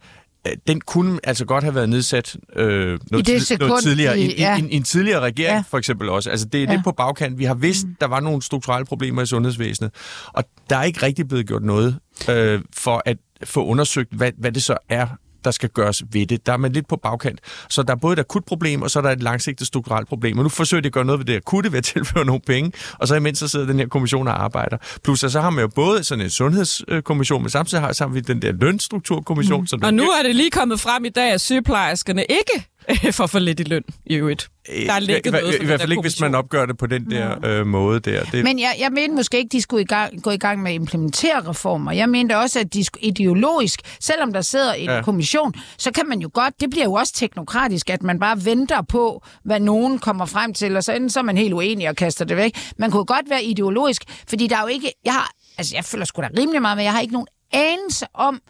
den kunne altså godt have været nedsat øh, noget, det tid, sekund, noget tidligere. i- En, ja. en, en, en tidligere regering, Ja. for eksempel også. Altså, det er Ja. lidt på bagkant. Vi har vidst, mm. der var nogle strukturelle problemer i sundhedsvæsenet, og der er ikke rigtig blevet gjort noget øh, for at få undersøgt, hvad, hvad det så er, der skal gøres ved det. Der er man lidt på bagkant. Så der er både et akut problem, og så er der et langsigtet strukturelt problem. Og nu forsøger de at gøre noget ved det akutte ved at tilføre nogle penge, og så imens så sidder den her kommission og arbejder. Plus, så har man jo både sådan en sundhedskommission, men samtidig har vi den der lønstrukturkommission. Mm. Som Og nu er det lige kommet frem i dag, at sygeplejerskerne ikke får for lidt i løn i øvrigt. der er i, noget i, hvert fald ikke, hvis man opgør det på den der øh, måde der. Det, Men jeg, jeg mente måske ikke, de skulle i gang, gå i gang med at implementere reformer. Jeg mente også, at de skulle ideologisk, selvom der sidder en ja. kommission, så kan man jo godt, det bliver jo også teknokratisk, at man bare venter på, hvad nogen kommer frem til, og så enten så er man helt uenig og kaster det væk. Man kunne godt være ideologisk, fordi der er jo ikke, jeg har, altså jeg føler sgu da rimelig meget, men jeg har ikke nogen anelse om,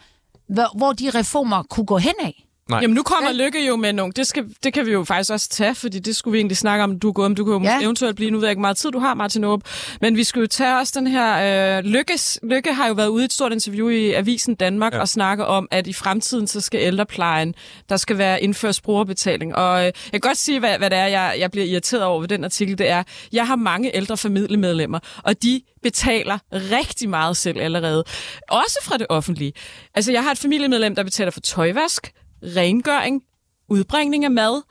hvor, hvor de reformer kunne gå hen af. Nej. Jamen nu kommer Lykke jo med nogle, det, skal, det kan vi jo faktisk også tage, fordi det skulle vi egentlig snakke om, du er gået om. Du kan jo Ja. ja. eventuelt blive, nu ved jeg ikke hvor meget tid du har, Martin Aarup, men vi skulle jo tage også den her, øh, Lykkes, Lykke har jo været ude i et stort interview i Avisen Danmark ja. og snakke om, at i fremtiden så skal ældreplejen, der skal være indført brugerbetaling. Og øh, jeg kan godt sige, hvad, hvad det er, jeg, jeg bliver irriteret over ved den artikel, det er, jeg har mange ældre familiemedlemmer, og de betaler rigtig meget selv allerede. Også fra det offentlige. Altså, jeg har et familiemedlem, der betaler for tøjvask, rengøring, udbringning af mad,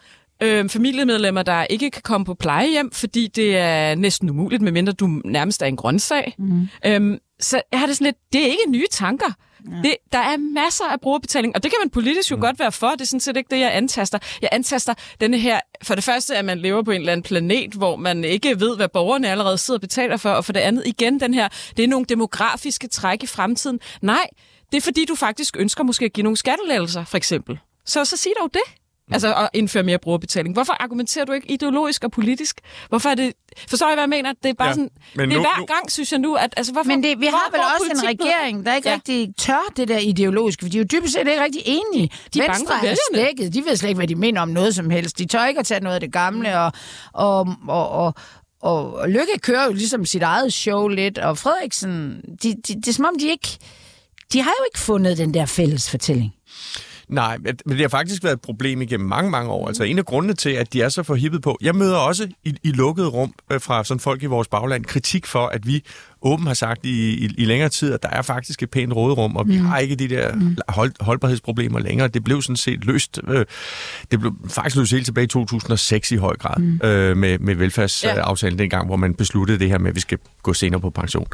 øh, familiemedlemmer, der ikke kan komme på plejehjem, fordi det er næsten umuligt, medmindre du nærmest er en grøntsag. Mm. Øhm, så jeg har det sådan lidt, det er ikke nye tanker. Ja. Det, der er masser af brugerbetaling, og det kan man politisk jo mm. godt være for. Det er sådan set ikke det, jeg antaster. Jeg antaster denne her, for det første, at man lever på en eller anden planet, hvor man ikke ved, hvad borgerne allerede sidder og betaler for, og for det andet igen den her, det er nogle demografiske træk i fremtiden. Nej, det er fordi, du faktisk ønsker måske at give nogle skattelettelser, for eksempel. Så, så sig dog det. Altså at indføre mere brugerbetaling. Hvorfor argumenterer du ikke ideologisk og politisk? Hvorfor er det... Forstår jeg, hvad jeg mener? Det er bare Ja, sådan... men det er nu- hver nu- gang, synes jeg nu, at... Altså, hvorfor, Men det, vi har vel også en regering, der ikke Ja. rigtig tør det der ideologiske, for de er jo dybest set ikke rigtig enige. De er bange Venstre for er vælgerne. slækket, de ved slet ikke, hvad de mener om noget som helst. De tør ikke at tage noget af det gamle, og, og, og, og, og, og Lykke kører jo ligesom sit eget show lidt, og Frederiksen, de, de, det er som om de ikke... De har jo ikke fundet den der fælles fortælling. Nej, men det har faktisk været et problem igennem mange, mange år. Altså en af grundene til, at de er så forhippet på... Jeg møder også i, i lukkede rum øh, fra sådan folk i vores bagland kritik for, at vi åben har sagt i, i, i længere tid, at der er faktisk et pænt råderum, og vi har ikke de der hold, holdbarhedsproblemer længere. Det blev sådan set løst. Øh, det blev faktisk løst helt tilbage i 2006 i høj grad øh, med, med velfærdsaftalen dengang, hvor man besluttede det her med, at vi skal gå senere på pension.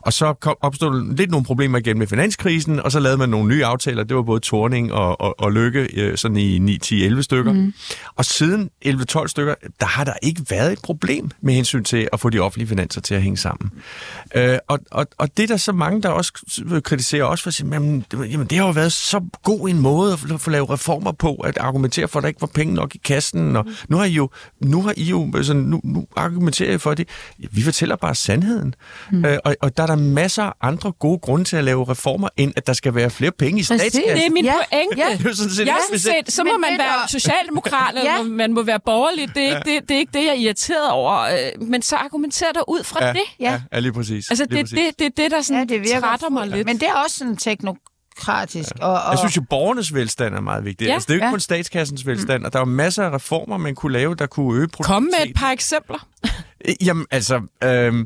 Og så kom, opstod lidt nogle problemer igen med finanskrisen, og så lavede man nogle nye aftaler. Det var både Torning og, og, og Lykke, øh, sådan i 9, 10, 11 stykker. Mm. Og siden 11-12 stykker, der har der ikke været et problem med hensyn til at få de offentlige finanser til at hænge sammen. Øh, og, og, og det er der så mange, der også kritiserer os for at sige, jamen, det- jamen, det har jo været så god en måde at få- lavet reformer på, at argumentere for, at der ikke var penge nok i kassen. Og nu har I jo, nu har I jo sådan, nu, nu argumenterer I for det. Vi fortæller bare sandheden. Mm. Øh, og, og der er der masser af andre gode grunde til at lave reformer, end at der skal være flere penge i statskassen. Det er min Ja, pointe. ja. Det er sådan set Jeg synes, set, så Men må man det være socialdemokrat, eller Ja. man må være borgerlig. Det er, ikke, det, det er ikke det, jeg er irriteret over. øh, Men så argumenterer der ud fra Ja, det. ja, ja, lige præcis. Altså, lige det, det, det er det, der sådan Ja, det virker trætter mig lidt. Men det er også sådan teknokratisk. Og, og, Jeg synes jo, borgernes velstand er meget vigtig. Ja, altså, det er jo ikke ja. kun statskassens velstand, og der er jo masser af reformer, man kunne lave, der kunne øge Kom med et produktiviteten. par eksempler. Jamen, altså, øh,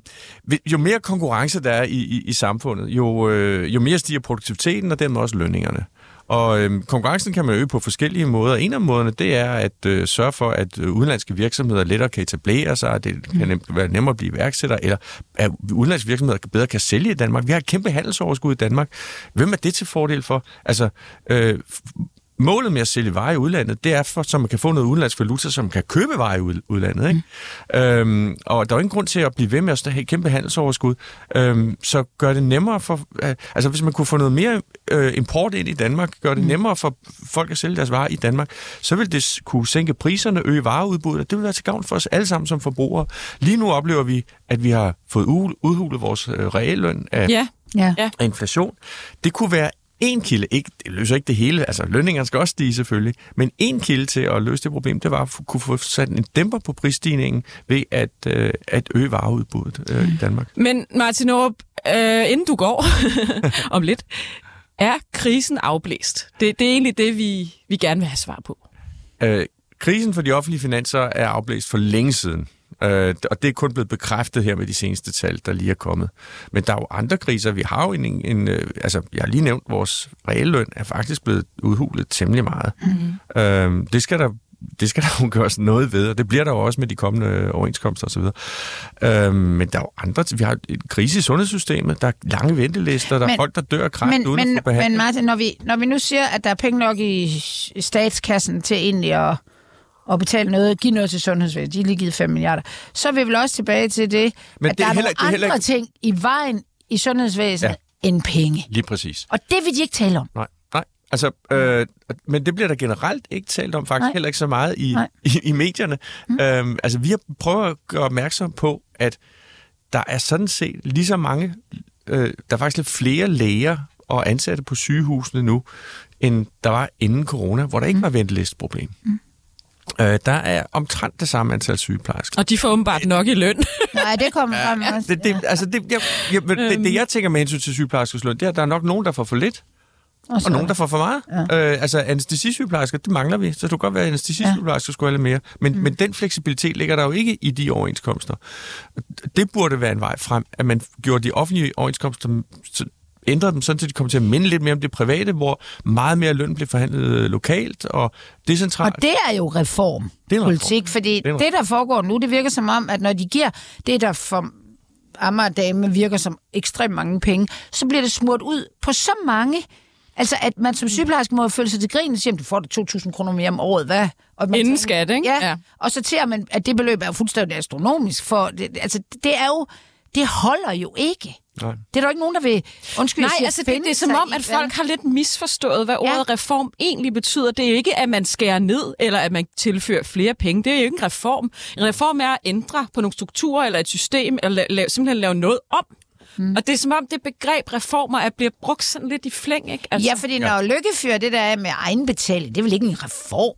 jo mere konkurrence der er i, i, i samfundet, jo, øh, jo mere stiger produktiviteten, og dermed også lønningerne. Og øh, konkurrencen kan man øge på forskellige måder. En af måderne, det er at øh, sørge for, at øh, udenlandske virksomheder lettere kan etablere sig, det kan nem, være nemmere at blive iværksætter, eller at udenlandske virksomheder bedre kan sælge i Danmark. Vi har et kæmpe handelsoverskud i Danmark. Hvem er det til fordel for? Altså, øh, Målet med at sælge varer i udlandet, det er for, så man kan få noget udenlandsk valuta, som kan købe varer i ud- udlandet. Ikke? Mm. Øhm, og der er jo ingen grund til at blive ved med at have kæmpe handelsoverskud. Øhm, så gør det nemmere for... Øh, altså hvis man kunne få noget mere øh, import ind i Danmark, gør det nemmere for folk at sælge deres varer i Danmark, så vil det kunne sænke priserne, øge vareudbuddet, og det vil være til gavn for os alle sammen som forbrugere. Lige nu oplever vi, at vi har fået udhulet vores øh, realløn af, Ja. ja. Ja. af inflation. Det kunne være en kilde, ikke, det løser ikke det hele, altså lønningerne skal også stige selvfølgelig, men en kilde til at løse det problem, det var at kunne få sat en dæmper på prisstigningen ved at, øh, at øge vareudbuddet øh, i Danmark. Men Martin Aarup, øh, inden du går om lidt, er krisen afblæst? Det, det er egentlig det, vi, vi gerne vil have svar på. Øh, krisen for de offentlige finanser er afblæst for længe siden. Øh, og det er kun blevet bekræftet her med de seneste tal, der lige er kommet. Men der er jo andre kriser. Vi har jo en, en, en øh, altså jeg har lige nævnt, vores realløn er faktisk blevet udhulet temmelig meget. Mm. Øh, det skal der det skal der jo gøres noget ved, og det bliver der jo også med de kommende øh, overenskomster osv. Øhm, men der er jo andre, vi har en krise i sundhedssystemet, der er lange ventelister, der men, er folk, der dør af kræft Men, uden men, at få behandling. men Martin, når vi, når vi nu siger, at der er penge nok i, i statskassen til egentlig at, og betale noget, give noget til sundhedsvæsenet. De har lige givet 5 milliarder. Så er vi vel også tilbage til det, Men at det er der er heller- nogle det er heller andre ting i vejen i sundhedsvæsenet Ja. end penge. Lige præcis. Og det vil de ikke tale om. Nej, nej. Altså, øh, men det bliver der generelt ikke talt om, faktisk Nej. heller ikke så meget i, Nej. i, i medierne. Mm. Øhm, altså, vi har prøvet at gøre opmærksom på, at der er sådan set lige så mange, øh, der er faktisk lidt flere læger og ansatte på sygehusene nu, end der var inden corona, hvor der ikke var ventelisteproblem. Mm. Øh, der er omtrent det samme antal sygeplejersker. Og de får åbenbart nok i løn. Nej, det kommer frem også. Det, det, altså det, jeg, jeg, det, Øhm. det, jeg tænker med hensyn til sygeplejerskers løn, det er, at der er nok nogen, der får for lidt, Og, og nogen, der får for meget. Ja. Øh, altså anestesisygeplejersker, det mangler vi, så det kunne godt være, at anestesisygeplejersker skulle have lidt mere. Men, mm. men den fleksibilitet ligger der jo ikke i de overenskomster. Det burde være en vej frem, at man gjorde de offentlige overenskomster ændrede dem sådan, at de kom til at minde lidt mere om det private, hvor meget mere løn blev forhandlet øh, lokalt og decentralt. Og det er jo reform. Det er politik, fordi er en det, der foregår nu, det virker som om, at når de giver det, der for Amager-dame virker som ekstremt mange penge, så bliver det smurt ud på så mange. Altså, at man som sygeplejerske må føle sig til grin og sige, at du får da 2.000 kroner mere om året, hvad? Og man Inden skat, ikke? Ja, Ja. og så ser man, at det beløb er jo fuldstændig astronomisk, for det, altså, det er jo, det holder jo ikke. Nej. Det er der jo ikke nogen, der vil, undskyld, Nej, jeg siger, altså det, det er som om, at folk har lidt misforstået, hvad Ja. ordet reform egentlig betyder. Det er jo ikke, at man skærer ned, eller at man tilfører flere penge. Det er jo ikke en reform. En reform er at ændre på nogle strukturer, eller et system, eller la- la- simpelthen lave noget om. Mm. Og det er som om, det begreb reformer er bliver brugt sådan lidt i flæng, ikke? Altså, Ja, fordi når ja. Lykke det der med egenbetaling, det er vel ikke en reform?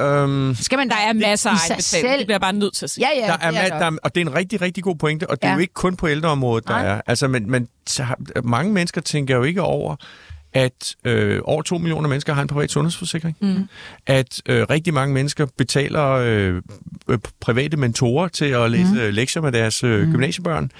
Øhm, Skal man der er masser af egenbetaling. selv- Det bliver bare nødt til at sige. Ja, ja, der er, det er der. der er, og det er en rigtig, rigtig god pointe, og det er Ja. jo ikke kun på ældreområdet, der Nej. er. Altså, men, men mange mennesker tænker jo ikke over, at øh, over to millioner mennesker har en privat sundhedsforsikring. Mm. At øh, rigtig mange mennesker betaler øh, øh, private mentorer til at læse mm. lektier med deres øh, mm. gymnasiebørn.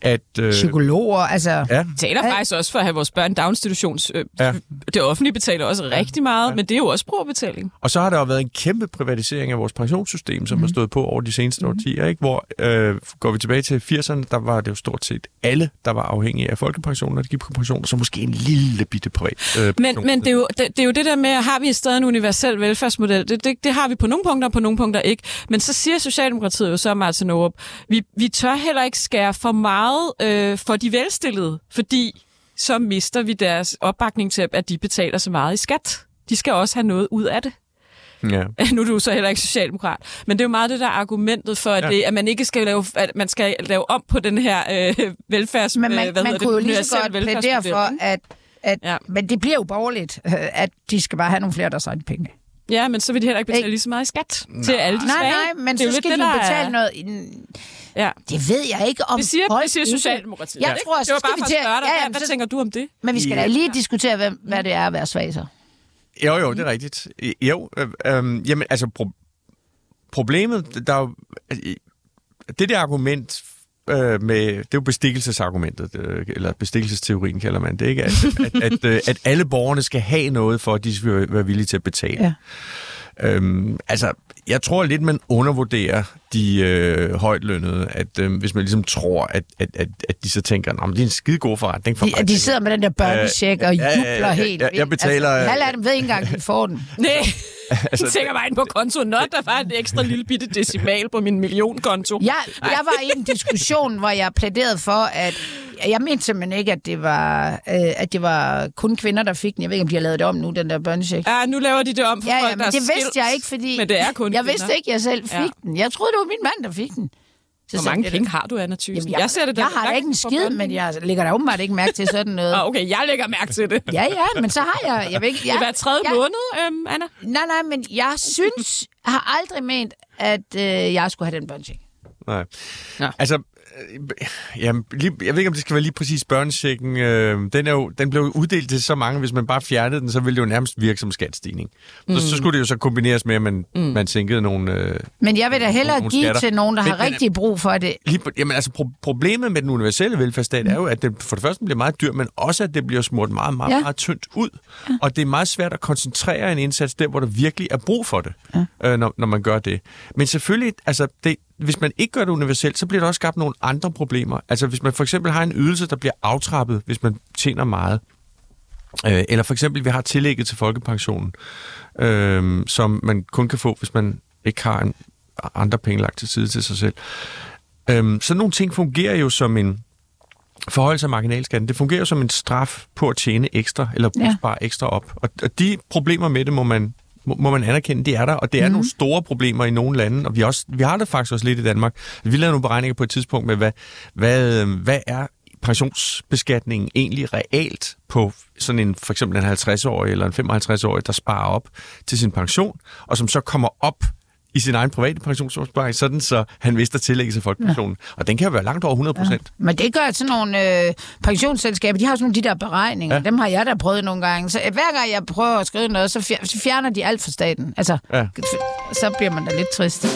At, øh, Psykologer, altså... ja, betaler faktisk også for at have vores børn daginstitutions... Øh, Ja. Det offentlige betaler også rigtig meget, men det er jo også brugerbetaling. Og så har der jo været en kæmpe privatisering af vores pensionssystem, som mm. har stået på over de seneste mm. årtier. Ikke? Hvor øh, går vi tilbage til 80'erne, der var det jo stort set alle, der var afhængige af folkepensionen, og de gik på pension, så måske en lille bitte privat øh, Men, men det, er jo, det, det er jo det der med, har vi stadig en universel velfærdsmodel? Det, det, det har vi på nogle punkter, og på nogle punkter ikke. Men så siger Socialdemokratiet jo så, Martin Aarup, vi, vi tør heller ikke skære for meget øh, for de velstillede, fordi så mister vi deres opbakning til, at de betaler så meget i skat. De skal også have noget ud af det. Ja. nu er du så heller ikke socialdemokrat. Men det er jo meget det der argumentet for, at, Ja. det, at man ikke skal lave, at man skal lave om på den her øh, velfærds... Men man, øh, hvad man hedder kunne jo det, lige så godt plædere for, at, at Ja. men det bliver jo borgerligt, øh, at de skal bare have nogle flere, der sejler penge. Ja, men så vil de heller ikke betale lige så meget i skat til alle de Nej, svage. nej, men Det er jo så skal det, de er- betale noget... Ja. Det ved jeg ikke, om Det siger, folk det siger ikke- Socialdemokratiet. Jeg ikke? tror, det så var skal bare for at spørge dig, Ja, ja, hvad, hvad så- tænker du om det? Men vi skal da Ja. lige diskutere, hvem, hvad det er at være svag så. Jo, jo, det er rigtigt. Jo, øh, øh, jamen, altså, pro- problemet, der er jo, altså, det der argument øh, med, det er jo bestikkelsesargumentet, øh, eller bestikkelsesteorien kalder man det, ikke? At, at, at, øh, at alle borgerne skal have noget, for at de skal være villige til at betale. Ja. Øhm, altså, jeg tror lidt, man undervurderer de øh, højtlønnede, at øh, hvis man ligesom tror, at, at, at, at de så tænker, at det er en skide god forretning for De, mig. de sidder med den der børnecheck og Øh, ja, ja, ja, jubler ja, helt jeg- jeg vildt. betaler- Altså, halv af dem ved ikke engang, at de får den. Nej, Altså, jeg tænker bare ind på kontoen. Nå, der var en ekstra lille bitte decimal på min millionkonto. Jeg, jeg var i en diskussion, hvor jeg plæderede for, at jeg mente simpelthen ikke, at det var, øh, at det var kun kvinder, der fik den. Jeg ved ikke, om de har lavet det om nu, den der børnecheck. Ja, nu laver de det om for Ja, folk, ja, der men er det vidste jeg ikke, fordi Men det er kun jeg kvinder. vidste ikke, at jeg selv fik Ja. den. Jeg troede, det var min mand, der fik den. Så Hvor mange penge har du, Anna Thyssen? Jamen, jeg, jeg, ser det, da jeg har da ikke en skid, men jeg lægger da åbenbart ikke mærke til sådan noget. Ah, okay, jeg lægger mærke til det. Ja, ja, men så har jeg... jeg, vil ikke, Det jeg er hver tredje jeg, måned, øhm, Anna. Nej, nej, men jeg synes... Jeg har aldrig ment, at øh, jeg skulle have den børnecheck. Nej. Nå. Altså, jamen, lige, jeg ved ikke, om det skal være lige præcis børnechecken. Øh, den, er jo, den blev uddelt til så mange. Hvis man bare fjernede den, så ville det jo nærmest virke som skatstigning. Mm. Så, så skulle det jo så kombineres med, at man, mm. man sænkede nogle... Øh, Men jeg vil da hellere Nogle give skatter. til nogen, der Men- har men- rigtig brug for det. lige, jamen, altså, pro- problemet med den universelle velfærdsstat er jo, at det for det første bliver meget dyr, men også, at det bliver smurt meget, meget. Ja. meget tyndt ud. Ja. Og det er meget svært at koncentrere en indsats der, hvor der virkelig er brug for det, ja. øh, når, når man gør det. Men selvfølgelig, altså, det, hvis man ikke gør det universelt, så bliver der også skabt nogle andre problemer. Altså hvis man for eksempel har en ydelse, der bliver aftrappet, hvis man tjener meget, øh, eller for eksempel vi har tillægget til folkepensionen, øh, som man kun kan få, hvis man ikke har en, andre penge lagt til side til sig selv. Øhm, så nogle ting fungerer jo som en forholdelse af marginalskatten. Det fungerer jo som en straf på at tjene ekstra, eller ja. spare ekstra op. Og, og de problemer med det må man, må, må man anerkende, de er der, og det er mm. nogle store problemer i nogle lande, og vi, også, vi har det faktisk også lidt i Danmark. Vi lavede nogle beregninger på et tidspunkt med, hvad, hvad, øhm, hvad er pensionsbeskatningen egentlig realt på sådan en for eksempel en 50-årig eller en 55-årig, der sparer op til sin pension, og som så kommer op i sin egen private pensionsopsparing, sådan så han mister tillægget til folkepensionen. Ja. Og den kan jo være langt over 100 procent. Ja. Men det gør sådan nogle øh, pensionsselskaber, de har sådan nogle de der beregninger. Ja. Dem har jeg da prøvet nogle gange. Så øh, hver gang jeg prøver at skrive noget, så fjer- så fjerner de alt fra staten. Altså, Ja. så bliver man da lidt trist.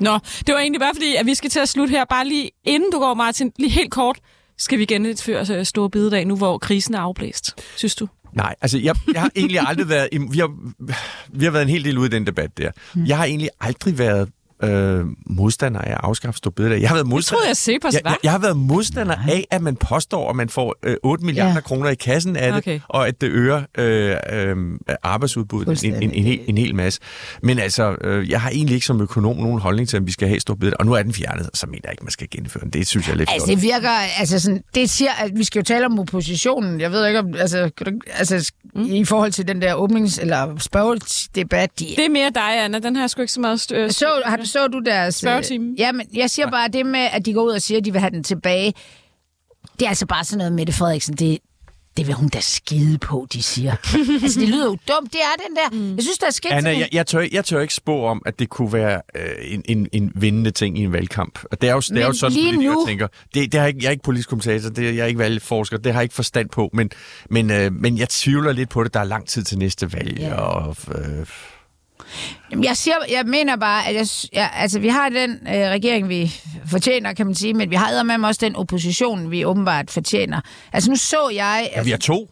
Nå, det var egentlig bare fordi, at vi skal til at slutte her. Bare lige inden du går, Martin, lige helt kort, skal vi genindføre øh, Store Bededag nu, hvor krisen er afblæst, synes du? Nej, altså jeg, jeg har egentlig aldrig været... Vi har, vi har været en hel del ude i den debat der. Jeg har egentlig aldrig været øh, modstander af at afskaffe store bededag. Jeg har været Det modstander... troede jeg Cepos jeg, jeg, jeg har været modstander af, at man påstår, at man får øh, 8 milliarder Ja. kroner i kassen af det, Okay. og at det øger øh, øh, arbejdsudbuddet en, en, en, hel, en hel masse. Men altså, øh, jeg har egentlig ikke som økonom nogen holdning til, at vi skal have stor bededag. Og nu er den fjernet, så mener jeg ikke, man skal gennemføre den. Det synes jeg er lidt Altså, fjollet. det virker, altså sådan, det siger, at vi skal jo tale om oppositionen. Jeg ved ikke om, altså, altså mm. i forhold til den der åbnings- eller spørgedebat, de, Det er mere dig, Anna. Den har jeg sgu ikke så meget styr. Så, har, du- så du deres... Spørgetime. Ja, men jeg siger bare det med, at de går ud og siger, at de vil have den tilbage. Det er altså bare sådan noget, Mette Frederiksen, det, det vil hun da skide på, de siger. altså, det lyder jo dumt. Det er den der... Mm. Jeg synes, der er sket Anna, jeg, jeg, tør, jeg tør ikke spå om, at det kunne være øh, en, en, en vindende ting i en valgkamp. Og det er jo, det er jo sådan, lige politikere nu- tænker. Det, det har jeg, ikke, jeg er ikke politisk kommentator, det, jeg er ikke valgforsker, det har jeg ikke forstand på, men, men, øh, men jeg tvivler lidt på det. Der er lang tid til næste valg. Ja. Og, øh, Jamen, Jeg, siger, jeg mener bare, at jeg, ja, altså, vi har den øh, regering, vi fortjener, kan man sige, men vi har med også den opposition, vi åbenbart fortjener. Altså nu så jeg... ja, vi er to.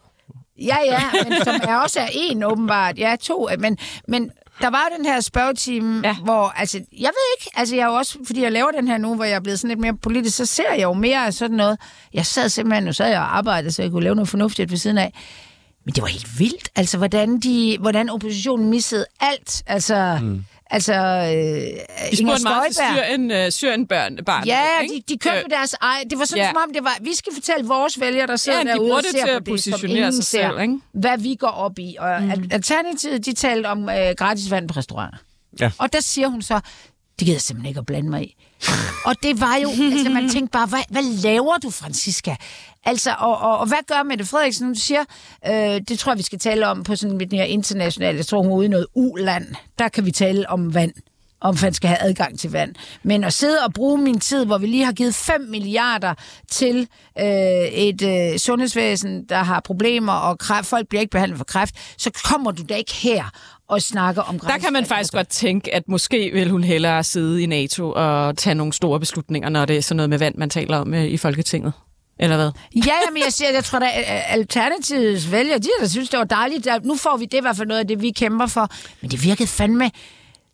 Ja, ja, men som er også er en åbenbart. Ja, to. Men, men der var jo den her spørgetime, ja. hvor, altså, jeg ved ikke, altså jeg er jo også, fordi jeg laver den her nu, hvor jeg er blevet sådan lidt mere politisk, så ser jeg jo mere af sådan noget. Jeg sad simpelthen, nu sad jeg og arbejdede, så jeg kunne lave noget fornuftigt ved siden af. Men det var helt vildt, altså hvordan, de, hvordan oppositionen missede alt. Altså, mm. altså øh, De Inger spurgte meget til Støjberg. Syrien, uh, Syrien børn, barn. Ja, ikke? de, de købte deres ej. Det var sådan, Ja. som om det var, vi skal fortælle vores vælgere, der sidder Ja, de derude og det ser til på at det, som positionere ingen sig ser, selv, ikke? hvad vi går op i. Og mm. Alternativet, de talte om øh, gratis vand på restauranter. Ja. Og der siger hun så, det gider jeg simpelthen ikke at blande mig i. og det var jo, altså man tænkte bare, hvad, hvad laver du, Francisca? Altså, og, og, og hvad gør Mette Frederiksen? du siger, øh, det tror jeg, vi skal tale om på sådan lidt mere internationalt. Jeg tror, hun er ude i noget uland. Der kan vi tale om vand om man skal have adgang til vand. Men at sidde og bruge min tid, hvor vi lige har givet 5 milliarder til øh, et øh, sundhedsvæsen, der har problemer, og kræft, folk bliver ikke behandlet for kræft, så kommer du da ikke her og snakker om Der kan man faktisk godt tænke, at måske vil hun hellere sidde i NATO og tage nogle store beslutninger, når det er sådan noget med vand, man taler om øh, i Folketinget. Eller hvad? Ja, men jeg siger, jeg tror, at Alternativets vælgere, de da synes, det var dejligt. Der, nu får vi det i hvert fald noget af det, vi kæmper for. Men det virkede fandme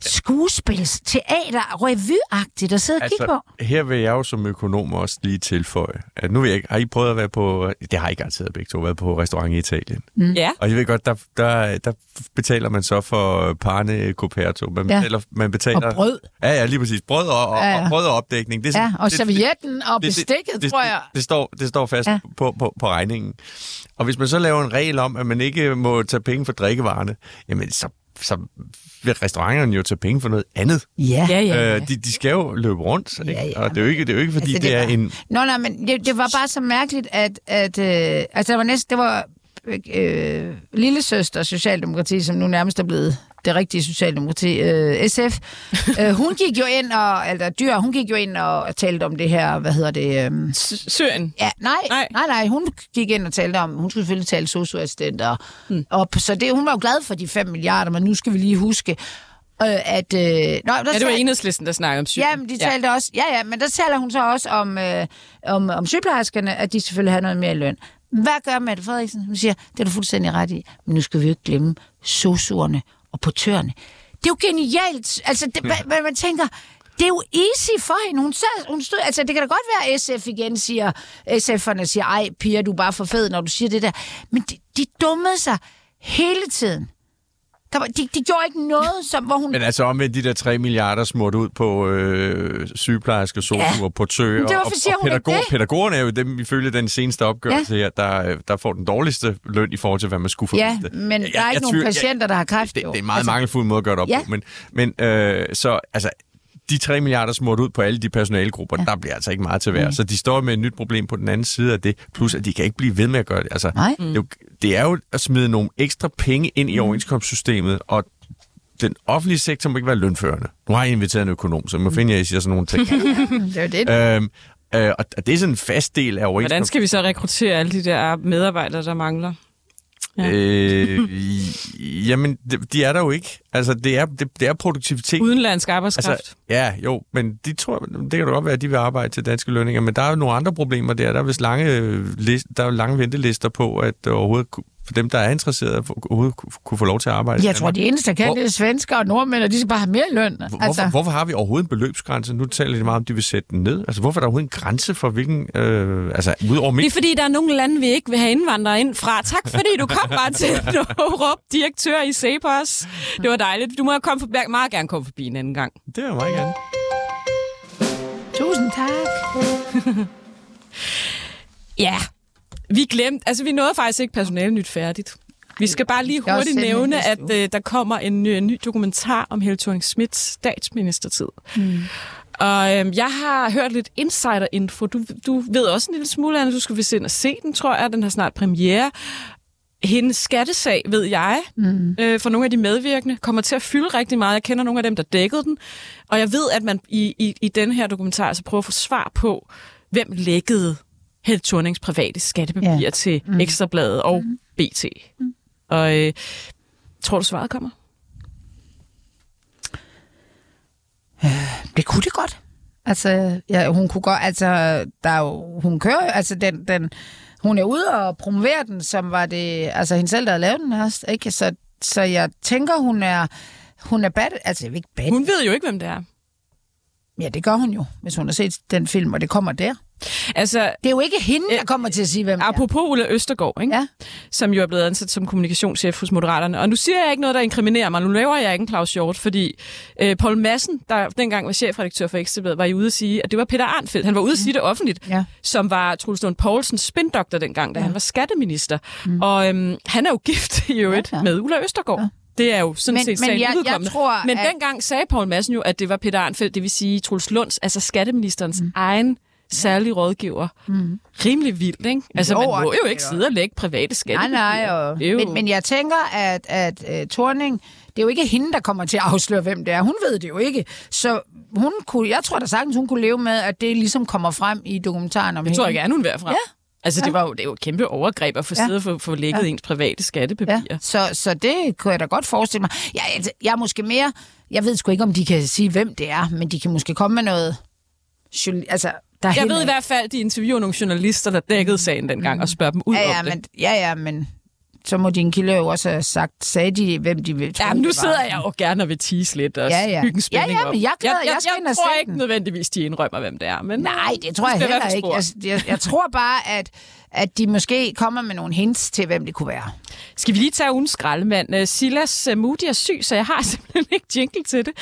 skuespils, teater, revyagtigt at sidde og kigge på. Altså, her vil jeg jo som økonom også lige tilføje, at nu vil jeg ikke, har I prøvet at være på, det har I garanteret begge to, været på restaurant i Italien. Mm. Ja. Og jeg ved godt, der, der, der betaler man så for parne coperto. Man Ja. betaler, man betaler, Og brød. Ja, ja, lige præcis. Brød og, og, Ja, ja. og, brød og opdækning. Det, er Ja, og det- servietten og det- bestikket, det, tror jeg. Det, det, står, det står fast. Ja. på, på, på regningen. Og hvis man så laver en regel om, at man ikke må tage penge for drikkevarerne, jamen så, så vil restauranterne jo tage penge for noget andet. Ja, Ja, ja. Øh, de, de skal jo løbe rundt, ikke? Ja, ja. og det er jo ikke, det er jo ikke fordi altså, det, det er var... en... Nå, nej, men det, det var bare så mærkeligt, at, at øh, altså, det var næsten, det var øh, lille søster Socialdemokrati, som nu nærmest er blevet det rigtige Socialdemokrati, øh, SF. øh, hun gik jo ind, og, eller Dyr, hun gik jo ind og talte om det her, hvad hedder det? Øh, S- Syrien. Ja, nej, Nej. nej, nej, hun gik ind og talte om, hun skulle selvfølgelig tale socioassistenter hmm. op, så det, hun var jo glad for de 5 milliarder, men nu skal vi lige huske, øh, at... Øh, nå, der Ja, det var enhedslisten, der snakkede om Syrien. Ja, men de talte også, ja, ja, men der taler hun så også om, øh, om, om sygeplejerskerne, at de selvfølgelig har noget mere løn. Hvad gør Mette Frederiksen? Hun siger, det er du fuldstændig ret i, men nu skal vi jo ikke glemme sosuerne og portørerne. Det er jo genialt. Altså, det, ja. man, man tænker, det er jo easy for hende. Hun, sad, hun stod, altså, det kan da godt være, at SF igen siger, SF'erne siger, ej, Pia, du er bare for fed, når du siger det der. Men de, de dummede sig hele tiden. Der var, de, de gjorde ikke noget, som, hvor hun... Men altså om med de der 3 milliarder smurt ud på øh, sygeplejersker, sosuer, Ja. ja. portører det var og, og pædagog, det? pædagogerne er jo dem, ifølge den seneste opgørelse ja. her, der, der får den dårligste løn i forhold til, hvad man skulle Ja, forvente. men Jeg- der er jeg ikke nogen tvivl- jeg- patienter, der har kræft. det, jo. det er en meget altså, mangelfuld måde at gøre det op Ja. på. Men, men øh, så altså, de 3 milliarder smurt ud på alle de personalegrupper, ja. der bliver altså ikke meget til værd. Mm. Så de står med et nyt problem på den anden side af det, plus at de kan ikke blive ved med at gøre det. Altså, Nej. det, er jo, det er jo at smide nogle ekstra penge ind i overenskomstsystemet, og den offentlige sektor må ikke være lønførende. Nu har jeg inviteret en økonom, så må finde, at jeg siger sådan nogle ting. Det er det. øhm, øh, og det er sådan en fast del af Hvordan overenskomsten. skal vi så rekruttere alle de der medarbejdere, der mangler? Ja. Øh, jamen, de, de er der jo ikke. Altså, det er, det, det er produktivitet. Udenlandsk arbejdskraft. Altså, ja, jo, men de tror, det kan godt være, at de vil arbejde til danske lønninger, men der er jo nogle andre problemer der. Der er vist lange, øh, der er lange ventelister på, at overhovedet for dem, der er interesserede, at kunne få lov til at arbejde. Jeg tror, de eneste, der kan, Hvor- det er svensker og nordmænd, og de skal bare have mere løn. Altså, Hvorfor, hvorfor har vi overhovedet en beløbsgrænse? Nu taler de meget om, at de vil sætte den ned. Altså, hvorfor er der overhovedet en grænse for hvilken... Øh, altså, udover Det er fordi, der er nogle lande, vi ikke vil have indvandrere ind fra. Tak fordi du kom bare til Norup, direktør i Cepos. Det var dejligt. Du må komme forbi, meget gerne komme forbi en anden gang. Det er jeg meget gerne. Tusind tak. Ja, vi glemte, altså vi nåede faktisk ikke personale nyt færdigt. Vi skal bare lige hurtigt nævne, at øh, der kommer en ny, en ny dokumentar om Helle thorning Schmidts statsministertid. Mm. Og øhm, jeg har hørt lidt insider-info. Du, du ved også en lille smule, Anna. Du skal vist ind og se den, tror jeg. Den har snart premiere. Hendes skattesag, ved jeg, mm. øh, for nogle af de medvirkende, kommer til at fylde rigtig meget. Jeg kender nogle af dem, der dækkede den. Og jeg ved, at man i, i, i den her dokumentar altså prøver at få svar på, hvem lækkede Helle Thornings private skattepapirer Ja. til mm. Ekstrabladet og mm. BT. Mm. Og øh, tror du, svaret kommer? Det kunne det godt. Altså, ja, hun kunne godt, altså, der er jo, hun kører altså, den, den, hun er ude og promovere den, som var det, altså, hende selv, der havde lavet den her, ikke? Så, så jeg tænker, hun er, hun er bad, altså, jeg vil ikke bad. Hun ved jo ikke, hvem det er. Ja, det gør hun jo, hvis hun har set den film, og det kommer der. Altså, Det er jo ikke hende, der Øh, kommer til at sige, hvem det er. apropos Ulla Østergaard, ikke? Ja. som jo er blevet ansat som kommunikationschef hos Moderaterne. Og nu siger jeg ikke noget, der inkriminerer mig. Nu laver jeg ikke en Claus Hjort, fordi øh, Paul Madsen, der dengang var chefredaktør for Ekstrabladet, var jo ude at sige, at det var Peter Arnfeldt. Han var ude at sige det offentligt, Ja. som var Troels Lund Poulsens spindoktor dengang, da ja. han var skatteminister. Mm. Og øhm, han er jo gift i øvrigt Ja, med Ulla Østergaard. Ja. Det er jo sådan Men- set men jeg- jeg tror, Men at- dengang sagde Paul Madsen jo, at det var Peter Arnfeldt, det vil sige Troels Lunds, altså skatteministerens mm. egen særlige rådgiver. Mm. Rimelig vildt, ikke? Altså, Jo, man må det jo ikke sidde og lægge private Nej, skattepapirer. nej, og, jo- men, men jeg tænker, at, at uh, Torning, det er jo ikke hende, der kommer til at afsløre, hvem det er. Hun ved det jo ikke. Så hun kunne, jeg tror da sagtens, hun kunne leve med, at det ligesom kommer frem i dokumentaren om Det tror jeg hende. gerne, hun vil fra. Ja. Altså, Ja. det var jo, det er jo et kæmpe overgreb at få Ja. siddet og få, få lægget Ja. ens private skattepapirer. Ja, så, så det kunne jeg da godt forestille mig. Jeg, altså, jeg er måske mere... Jeg ved sgu ikke, om de kan sige, hvem det er, men de kan måske komme med noget... Altså, der Jeg ved i hvert fald, at de interviewer nogle journalister, der dækkede sagen dengang, og spørger dem ud ja, ja, om det. men, ja, ja, men så må din kilde jo også have sagt, sagde de, hvem de vil tro, Ja, men nu sidder jeg jo gerne og vil tease lidt og Ja, ja. bygge en spænding Ja, ja, men jeg er glad, jeg, jeg jeg, og jeg tror ikke den. nødvendigvis, de indrømmer, hvem det er. Men Nej, det tror jeg heller ikke. Jeg, jeg, jeg tror bare, at, at de måske kommer med nogle hints til, hvem det kunne være. Skal vi lige tage ugens skraldemand? Øh, Silas øh, Moody er syg, så jeg har simpelthen ikke jingle til det.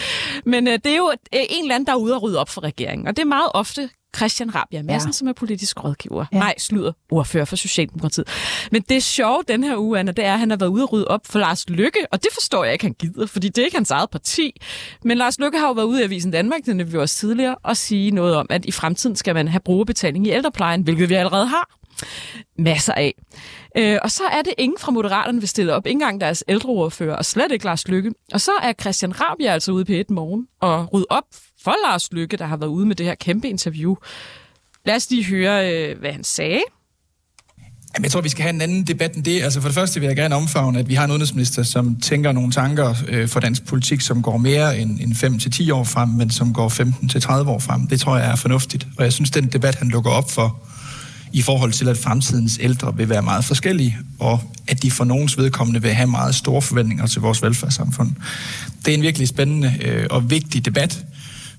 Men øh, det er jo en eller anden, der er ude og rydde op for regeringen. Og det er meget ofte Christian Rabia Madsen, Ja. som er politisk rådgiver. Ja. Nej, slutter. Ordfører for Socialdemokratiet. Men det sjove den her uge, Anna, det er, at han har været ude og rydde op for Lars Lykke. Og det forstår jeg ikke, han gider, fordi det er ikke hans eget parti. Men Lars Lykke har jo været ude i Avisen Danmark, nævnte vi også tidligere, og sige noget om, at i fremtiden skal man have brugerbetaling i ældreplejen, hvilket vi allerede har masser af. Øh, og så er det ingen fra Moderaterne vil stille op, ikke engang deres ældreordfører, og slet ikke Lars Lykke. Og så er Christian Rabia altså ude på et morgen og rydde op for Lars Lykke, der har været ude med det her kæmpe interview. Lad os lige høre, øh, hvad han sagde. Jamen, jeg tror, vi skal have en anden debat end det. Altså for det første vil jeg gerne omfavne, at vi har en udenrigsminister, som tænker nogle tanker øh, for dansk politik, som går mere end, end 5 til 10 år frem, men som går 15 til 30 år frem. Det tror jeg er fornuftigt. Og jeg synes, den debat, han lukker op for, i forhold til, at fremtidens ældre vil være meget forskellige, og at de for nogens vedkommende vil have meget store forventninger til vores velfærdssamfund. Det er en virkelig spændende øh, og vigtig debat,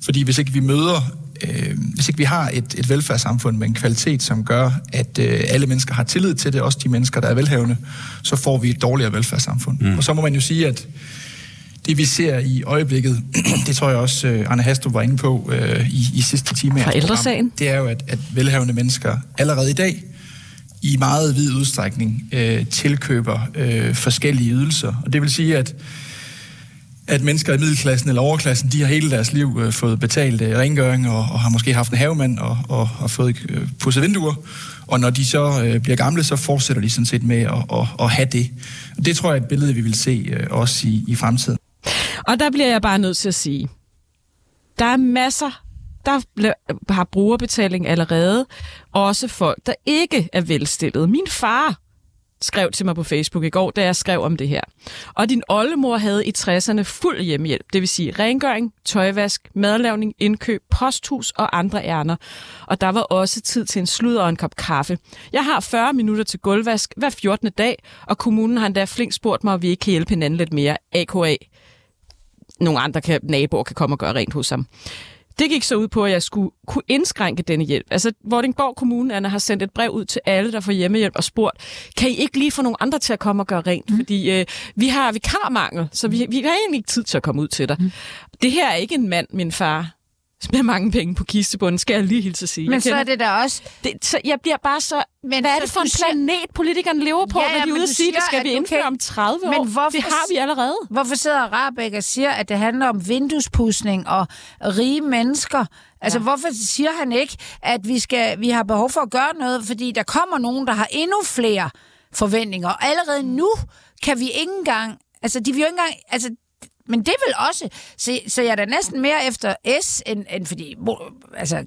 fordi hvis ikke vi møder øh, hvis ikke vi har et, et velfærdssamfund med en kvalitet, som gør, at øh, alle mennesker har tillid til det, også de mennesker, der er velhavende, så får vi et dårligere velfærdssamfund. Mm. Og så må man jo sige, at det vi ser i øjeblikket, det tror jeg også, uh, Arne Hastrup var inde på uh, i, i sidste time. Fra ældresagen? Det er jo, at, at velhavende mennesker allerede i dag i meget vid udstrækning uh, tilkøber uh, forskellige ydelser. Og det vil sige, at at mennesker i middelklassen eller overklassen, de har hele deres liv øh, fået betalt øh, rengøring og, og har måske haft en havemand og, og har fået øh, pudset vinduer. Og når de så øh, bliver gamle, så fortsætter de sådan set med at, at, at have det. Og det tror jeg er et billede, vi vil se øh, også i, i fremtiden. Og der bliver jeg bare nødt til at sige, der er masser, der har brugerbetaling allerede. Også folk, der ikke er velstillede. Min far skrev til mig på Facebook i går, da jeg skrev om det her. Og din oldemor havde i 60'erne fuld hjemmehjælp, det vil sige rengøring, tøjvask, madlavning, indkøb, posthus og andre ærner. Og der var også tid til en slud og en kop kaffe. Jeg har 40 minutter til gulvvask hver 14. dag, og kommunen har endda flink spurgt mig, om vi ikke kan hjælpe hinanden lidt mere. AKA nogle andre kan, naboer kan komme og gøre rent hos ham. Det gik så ud på, at jeg skulle kunne indskrænke denne hjælp. Altså, Vordingborg Kommune Anna, har sendt et brev ud til alle, der får hjemmehjælp og spurgt, kan I ikke lige få nogle andre til at komme og gøre rent? Mm. Fordi øh, vi har vikarmangel, så vi, vi har egentlig ikke tid til at komme ud til dig. Mm. Det her er ikke en mand, min far med mange penge på kistebunden, skal jeg lige hilse at sige. Men så er det da også... Det, så jeg bliver bare så... Men hvad er det for en planet, siger... politikerne lever på, ja, ja, når de er ude og sige, det skal vi indføre kan... om 30 men år? Hvorfor... Det har vi allerede. Hvorfor sidder Rabeck og siger, at det handler om vinduespudsning og rige mennesker? Altså, ja. hvorfor siger han ikke, at vi, skal, vi har behov for at gøre noget, fordi der kommer nogen, der har endnu flere forventninger. Og allerede nu kan vi ikke engang... Altså, de vil jo ikke engang... Altså, men det vil også, så, så jeg er da næsten mere efter S, end, end fordi, altså,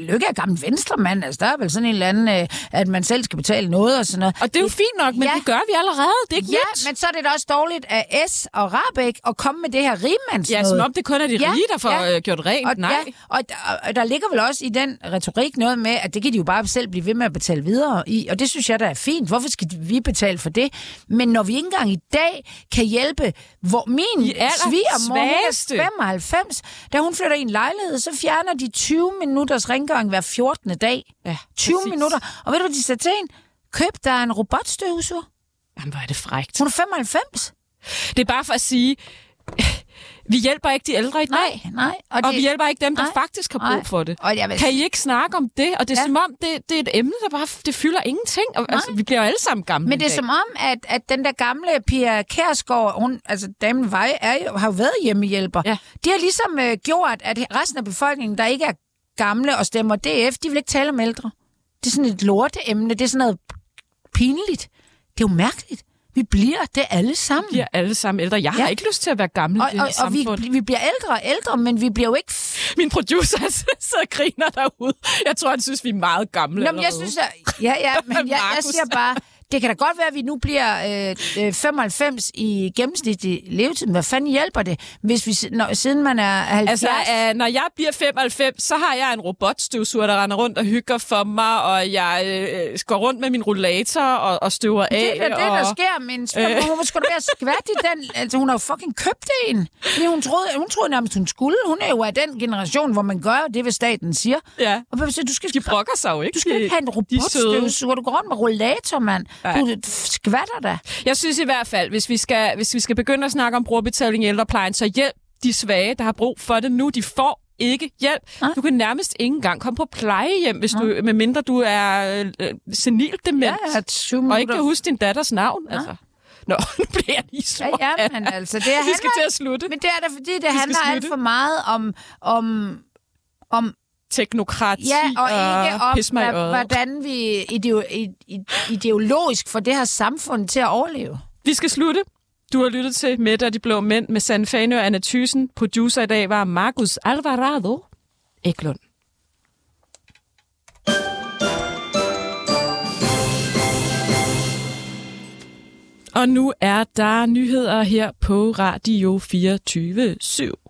Lykke er gammel venstremand, altså der er vel sådan en eller anden, øh, at man selv skal betale noget og sådan noget. Og det er jo fint nok, men ja. det gør vi allerede, det er ikke Ja, nyt. men så er det da også dårligt af S og Rabeck at komme med det her rigmands Ja, som om det kun er de ja, rige, der får ja. Øh, gjort rent, og, nej. Ja, og, og der ligger vel også i den retorik noget med, at det kan de jo bare selv blive ved med at betale videre i, og det synes jeg, der er fint. Hvorfor skal vi betale for det? Men når vi ikke engang i dag kan hjælpe, hvor min svigermor, 95, da hun flytter i en lejlighed, så fjerner de 20 minutters rengøring hver 14. dag. Ja, 20 præcis. minutter. Og ved du, hvad de sagde til en? Køb der en robotstøvsuger. Jamen, hvor er det frægt. Hun er 95. Det er bare for at sige, vi hjælper ikke de ældre i dag. Nej, nej. Og, det, og vi hjælper ikke dem, der nej, faktisk har brug nej. for det. Og jeg vil... Kan I ikke snakke om det? Og det er ja. som om, det, det er et emne, der bare det fylder ingenting. Og, altså, vi bliver jo alle sammen gamle Men det er som om, at, at den der gamle Pia Kærsgaard, hun, altså damen Vej, er jo, har jo været hjemmehjælper. Ja. De har ligesom øh, gjort, at resten af befolkningen, der ikke er gamle og stemmer DF, de vil ikke tale om ældre. Det er sådan et lorteemne. Det er sådan noget pinligt. Det er jo mærkeligt. Vi bliver det alle sammen. Vi bliver alle sammen ældre. Jeg har ja. ikke lyst til at være gammel og, i det og, og vi, vi bliver ældre og ældre, men vi bliver jo ikke... Min producer sidder og griner derude. Jeg tror, han synes, vi er meget gamle. Nå, men jeg synes, at, ja, ja, men jeg, jeg siger bare, det kan da godt være, at vi nu bliver øh, 95 øh, i gennemsnitlig levetid. Hvad fanden hjælper det, hvis vi, når, siden man er 70? Altså, øh, når jeg bliver 95, så har jeg en robotstøvsuger, der render rundt og hygger for mig, og jeg øh, går rundt med min rollator og, og støver af. Det er det, og, der sker, men øh. hun skulle da være skvært i den. Altså, hun har jo fucking købt en. Fordi hun troede, hun troede nærmest, hun skulle. Hun er jo af den generation, hvor man gør det, hvad staten siger. Ja. Og hvad du skal, de brokker sig jo ikke. Du skal ikke have en robotstøvsuger. Du går rundt med rollator, mand. Du skvatter da. Jeg synes i hvert fald, hvis vi skal, hvis vi skal begynde at snakke om brugerbetaling i ældreplejen, så hjælp de svage, der har brug for det nu. De får ikke hjælp. Nej. Du kan nærmest ikke engang komme på plejehjem, hvis du, medmindre du er øh, senil dement, ja, og ikke kan huske din datters navn. Nej. Altså. Nå, nu bliver jeg lige sur. Ja, ja, men altså, det er, vi skal til at slutte. Men det er da, fordi det vi handler alt for meget om, om, om teknokrati ja, og, ikke om, og hvordan vi ideologisk får det her samfund til at overleve. Vi skal slutte. Du har lyttet til Mette og de blå mænd med Sand Fanø og Anna Thysen. Producer i dag var Markus Alvarado Eklund. Og nu er der nyheder her på Radio 24 /7.